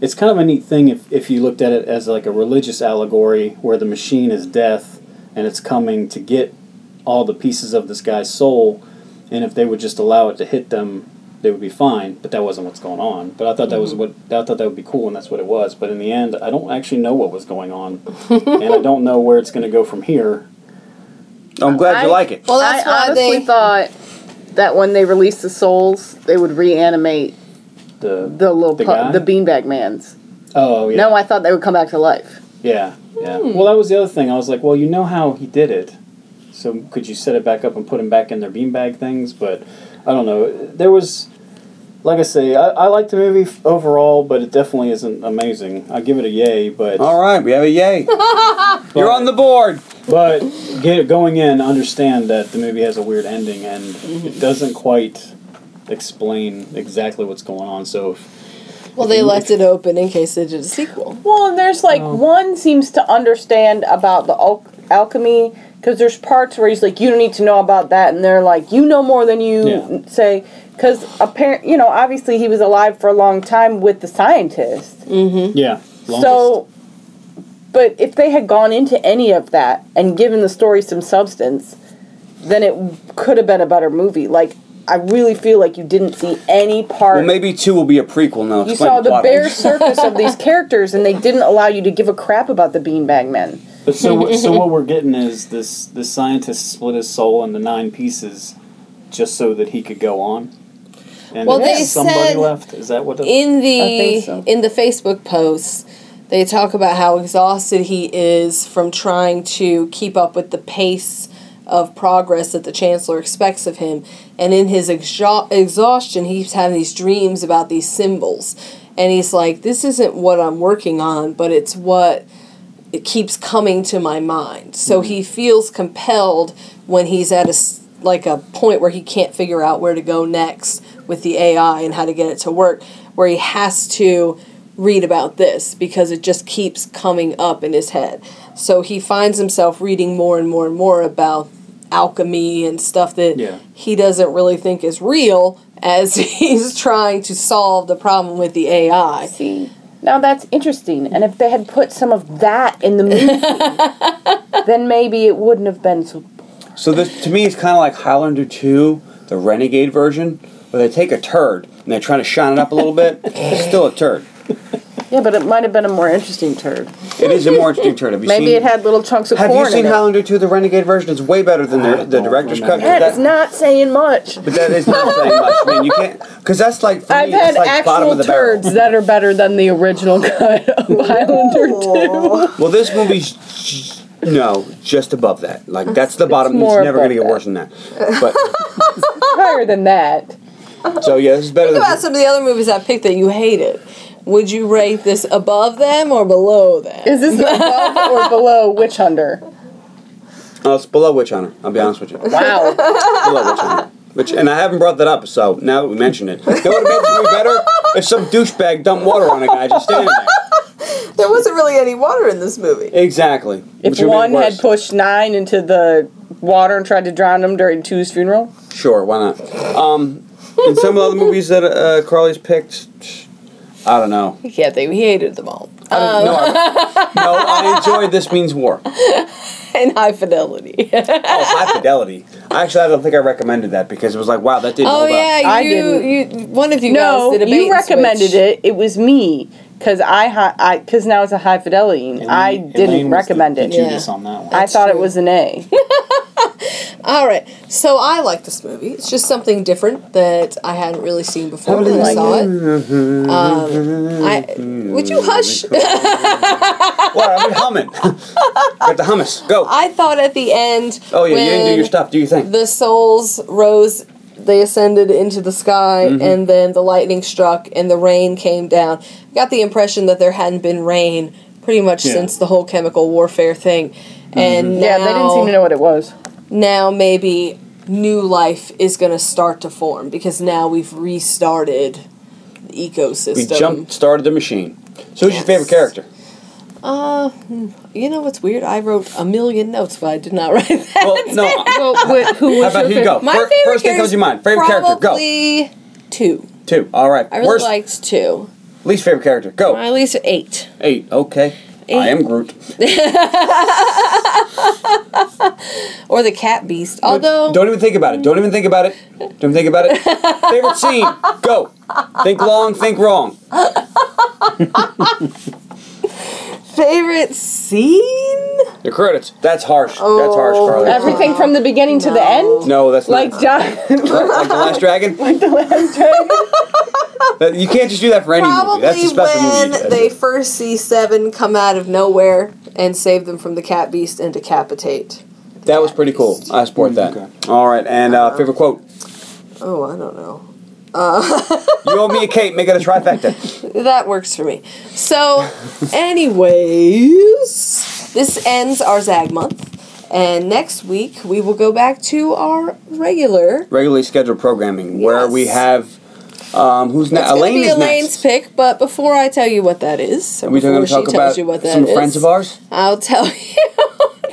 Speaker 4: It's kind of a neat thing if, if you looked at it as like a religious allegory where the machine is death and it's coming to get all the pieces of this guy's soul, and if they would just allow it to hit them, they would be fine. But that wasn't what's going on. But I thought that was mm-hmm. what I thought that would be cool, and that's what it was. But in the end, I don't actually know what was going on, and I don't know where it's going to go from here.
Speaker 2: I'm glad you like it.
Speaker 3: Well, that's
Speaker 1: I
Speaker 3: why
Speaker 1: honestly
Speaker 3: they.
Speaker 1: thought that when they released the souls, they would reanimate
Speaker 4: The
Speaker 1: the little
Speaker 4: The
Speaker 1: pu- the beanbag man's.
Speaker 4: oh yeah
Speaker 1: No, I thought they would come back to life.
Speaker 4: yeah yeah. Hmm. Well, that was the other thing. I was like, well, you know how he did it, so could you set it back up and put them back in their beanbag things? But I don't know. There was. Like I say, I, I like the movie f- overall, but it definitely isn't amazing. I give it a yay, but
Speaker 2: All right, we have a yay. You're on the board.
Speaker 4: But get going in, understand that the movie has a weird ending, and mm-hmm. it doesn't quite. explain exactly what's going on. So if
Speaker 3: Well, they left it open in case they did a sequel.
Speaker 1: Well, and there's like
Speaker 4: Oh.
Speaker 1: one seems to understand about the al- alchemy because there's parts where he's like, you don't need to know about that, and they're like, you know more than you
Speaker 4: Yeah.
Speaker 1: say. Because apparent, you know, obviously he was alive for a long time with the scientist. Mm-hmm.
Speaker 4: Yeah, longest.
Speaker 1: So, but if they had gone into any of that and given the story some substance, then it could have been a better movie. Like, I really feel like you didn't see any part.
Speaker 2: Well, maybe two will be a prequel now.
Speaker 1: you saw the
Speaker 2: plot.
Speaker 1: bare surface of these characters, and they didn't allow you to give a crap about the beanbag men.
Speaker 4: But so what- so what we're getting is this this scientist split his soul into nine pieces, just so that he could go on. And
Speaker 3: Well, they
Speaker 4: somebody
Speaker 3: said
Speaker 4: left. Is that what? It,
Speaker 3: In the
Speaker 1: think so.
Speaker 3: in the Facebook posts, they talk about how exhausted he is from trying to keep up with the pace of progress that the chancellor expects of him, and in his exha- exhaustion, he's having these dreams about these symbols, and he's like, "This isn't what I'm working on, but it's what." It keeps coming to my mind. So he feels compelled when he's at a s- like a point where he can't figure out where to go next with the AI and how to get it to work, where he has to read about this because it just keeps coming up in his head. So he finds himself reading more and more and more about alchemy and stuff that
Speaker 4: Yeah.
Speaker 3: he doesn't really think is real as he's trying to solve the problem with the AI.
Speaker 1: See, now that's interesting. And if they had put some of that in the movie, then maybe it wouldn't have been so.
Speaker 2: So this to me is kind of like Highlander 2, the Renegade version, where they take a turd and they're trying to shine it up a little bit. It's still a turd.
Speaker 1: Yeah, but it might have been a more interesting turd.
Speaker 2: It is a more interesting turd. Have you
Speaker 1: Maybe
Speaker 2: seen,
Speaker 1: it had little chunks of corn.
Speaker 2: Have you seen
Speaker 1: in it.
Speaker 2: Highlander 2, the Renegade version? It's way better than the, the director's cut.
Speaker 4: remember.
Speaker 1: That
Speaker 2: That-
Speaker 1: is not saying much.
Speaker 2: but that is not saying much, man. You can't because that's like for
Speaker 1: I've
Speaker 2: me,
Speaker 1: had
Speaker 2: like bottom
Speaker 1: actual
Speaker 2: of the barrel.
Speaker 1: turds that are better than the original cut of Highlander 2.
Speaker 2: Well, this movie's j- no, just above that. Like that's the bottom. It's,
Speaker 1: more
Speaker 2: never going to get worse than that. But
Speaker 1: Higher than that.
Speaker 2: so yeah, this is better
Speaker 3: Think
Speaker 2: than
Speaker 3: about some of the other movies I picked that you hated. Would you rate this above them or below them?
Speaker 1: Is this above or below Witch Hunter?
Speaker 2: Oh, it's below Witch Hunter. I'll be honest with you.
Speaker 1: Wow.
Speaker 2: below Witch Hunter. Which, and I haven't brought that up, so now that we mentioned it, it would have made this better if some douchebag dumped water on a guy just standing there.
Speaker 3: There wasn't really any water in this movie.
Speaker 2: Exactly.
Speaker 1: If
Speaker 2: Which would make
Speaker 1: one had pushed nine into the water and tried to drown him during two's funeral,
Speaker 2: Sure, why not? Um, and some of the other movies that uh, Carly's picked, I don't know.
Speaker 3: You can't think we hated them all.
Speaker 2: I don't, um, no, I, no, I enjoyed This Means War.
Speaker 3: And high fidelity.
Speaker 2: Oh, High Fidelity. Actually, I don't think I recommended that because it was like, wow, that didn't
Speaker 3: oh
Speaker 2: hold
Speaker 3: yeah,
Speaker 2: up.
Speaker 1: I
Speaker 3: you, you one of you
Speaker 1: no,
Speaker 3: guys did a bait
Speaker 1: you recommended
Speaker 3: switch.
Speaker 1: it. It was me because I, hi- I because now it's a high fidelity. and I
Speaker 4: Elaine-
Speaker 1: didn't
Speaker 4: Elaine was
Speaker 1: recommend
Speaker 4: the,
Speaker 1: it.
Speaker 4: the
Speaker 3: Yeah.
Speaker 4: On that one.
Speaker 1: I thought
Speaker 3: true.
Speaker 1: it was an A.
Speaker 3: All right, so I like this movie. It's just something different that I hadn't really seen before when I
Speaker 1: like
Speaker 3: saw it. Um, I would you hush?
Speaker 2: What? I've been humming. Got the hummus. Go.
Speaker 3: I thought at the end.
Speaker 2: Oh yeah, you didn't do your stuff. Do you think
Speaker 3: The souls rose. They ascended into the sky,
Speaker 2: Mm-hmm.
Speaker 3: and then the lightning struck, and the rain came down. I Got the impression that there hadn't been rain pretty much
Speaker 4: Yeah.
Speaker 3: since the whole chemical warfare thing, and
Speaker 1: Yeah, they didn't seem to know what it was.
Speaker 3: Now maybe new life is going to start to form because now we've restarted the ecosystem.
Speaker 2: We jump started the machine. So who's your favorite character?
Speaker 3: Uh, hmm, you know what's weird? I wrote a million notes, but I did not write that.
Speaker 2: Well, no.
Speaker 1: Well, wh- who
Speaker 2: How about
Speaker 1: your
Speaker 2: you go?
Speaker 3: My
Speaker 2: Fir-
Speaker 3: favorite
Speaker 2: first thing comes to mind. Favorite character. Go.
Speaker 3: Probably two.
Speaker 2: Two. All right.
Speaker 3: I really
Speaker 2: Worst,
Speaker 3: liked two.
Speaker 2: least favorite character. Go.
Speaker 3: At least eight.
Speaker 2: Eight. Okay. I am Groot.
Speaker 3: Or the cat beast. Although
Speaker 2: Don't even think about it. Don't even think about it. Don't even think about it. favorite scene. Go. Think long. Think wrong.
Speaker 3: favorite scene?
Speaker 2: The credits. That's harsh. That's harsh, Carly.
Speaker 1: Everything from the beginning to the end?
Speaker 2: no, that's
Speaker 1: Like
Speaker 2: not.
Speaker 1: John,
Speaker 2: like the Last Dragon.
Speaker 1: like the last dragon.
Speaker 2: That- You can't just do that for any movie.
Speaker 3: Probably
Speaker 2: That's a special
Speaker 3: when
Speaker 2: movie.
Speaker 3: they first see Seven come out of nowhere and save them from the cat beast and decapitate.
Speaker 2: That was pretty cool. I support that.
Speaker 4: Okay.
Speaker 2: All right, and uh, favorite quote.
Speaker 3: Oh, I don't know.
Speaker 2: You owe me a cake. Make it a trifecta.
Speaker 3: That works for me. So, anyways, this ends our Zag month. And next week we will go back to our regular.
Speaker 2: Regularly scheduled programming where we have. Um, who's
Speaker 3: It's
Speaker 2: Elaine
Speaker 3: be
Speaker 2: is
Speaker 3: Elaine's
Speaker 2: next.
Speaker 3: pick, but before I tell you what that is, so
Speaker 2: we
Speaker 3: before
Speaker 2: going to
Speaker 3: she
Speaker 2: talk
Speaker 3: tells
Speaker 2: about
Speaker 3: you what that
Speaker 2: some
Speaker 3: is,
Speaker 2: friends of ours?
Speaker 3: I'll tell you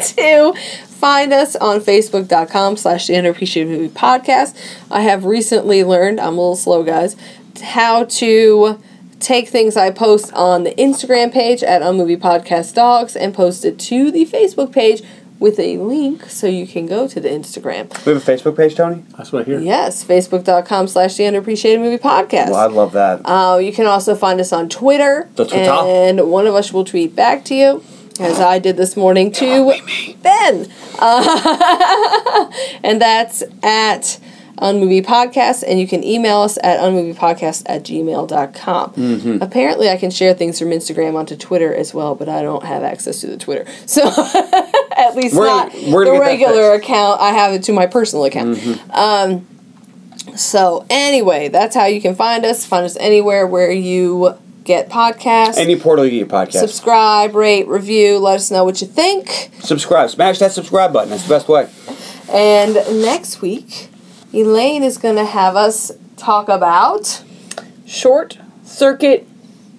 Speaker 3: to find us on facebook.com slash the underappreciated movie podcast. I have recently learned, I'm a little slow guys, how to take things I post on the Instagram page at Unmovie Podcast Dogs and post it to the Facebook page with a link so you can go to the Instagram.
Speaker 2: We have a Facebook page, Tony.
Speaker 4: That's what I hear.
Speaker 3: Yes, facebook.com slash the underappreciated movie podcast.
Speaker 2: Well, I love that.
Speaker 3: Uh, you can also find us on Twitter.
Speaker 2: The Twitter.
Speaker 3: And one of us will tweet back to you, as I did this morning to Ben. Uh, and that's at Unmovie Podcast. And you can email us at unmoviepodcast at gmail.com.
Speaker 2: Mm-hmm.
Speaker 3: Apparently, I can share things from Instagram onto Twitter as well, but I don't have access to the Twitter. So, at least
Speaker 2: We're-
Speaker 3: not
Speaker 2: we're
Speaker 3: the
Speaker 2: gonna get that
Speaker 3: regular account. I have it to my personal account.
Speaker 2: Mm-hmm.
Speaker 3: Um, so anyway, that's how you can find us. Find us anywhere where you get podcasts.
Speaker 2: Any portal you get your podcast.
Speaker 3: Subscribe, rate, review. Let us know what you think.
Speaker 2: subscribe. Smash that subscribe button. That's the best way.
Speaker 3: And next week, Elaine is going to have us talk about.
Speaker 1: Short Circuit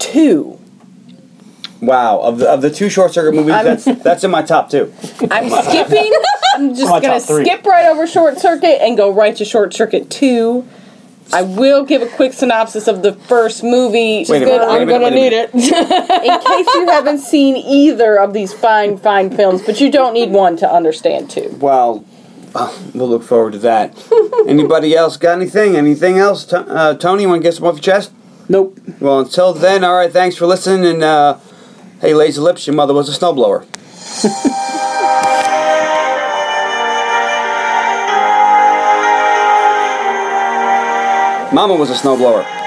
Speaker 1: 2.
Speaker 2: Wow. Of the, of the two short circuit movies,
Speaker 1: I'm-
Speaker 2: that's that's in my top two.
Speaker 1: I'm skipping. I'm just
Speaker 4: My
Speaker 1: gonna
Speaker 4: top three.
Speaker 1: skip right over Short Circuit and go right to Short Circuit Two. I will give a quick synopsis of the first movie.
Speaker 2: Wait a
Speaker 1: Good,
Speaker 2: minute, wait a
Speaker 1: I'm
Speaker 2: minute,
Speaker 1: gonna need it. In case you haven't seen either of these fine, fine films, but you don't need one to understand two.
Speaker 2: Well, uh, we'll look forward to that. Anybody else got anything? Anything else? T- uh, Tony, you want to get some off your chest?
Speaker 4: Nope.
Speaker 2: Well, until then, all right. Thanks for listening. And uh, hey, lazy lips, your mother was a snowblower. Mama was a snowblower.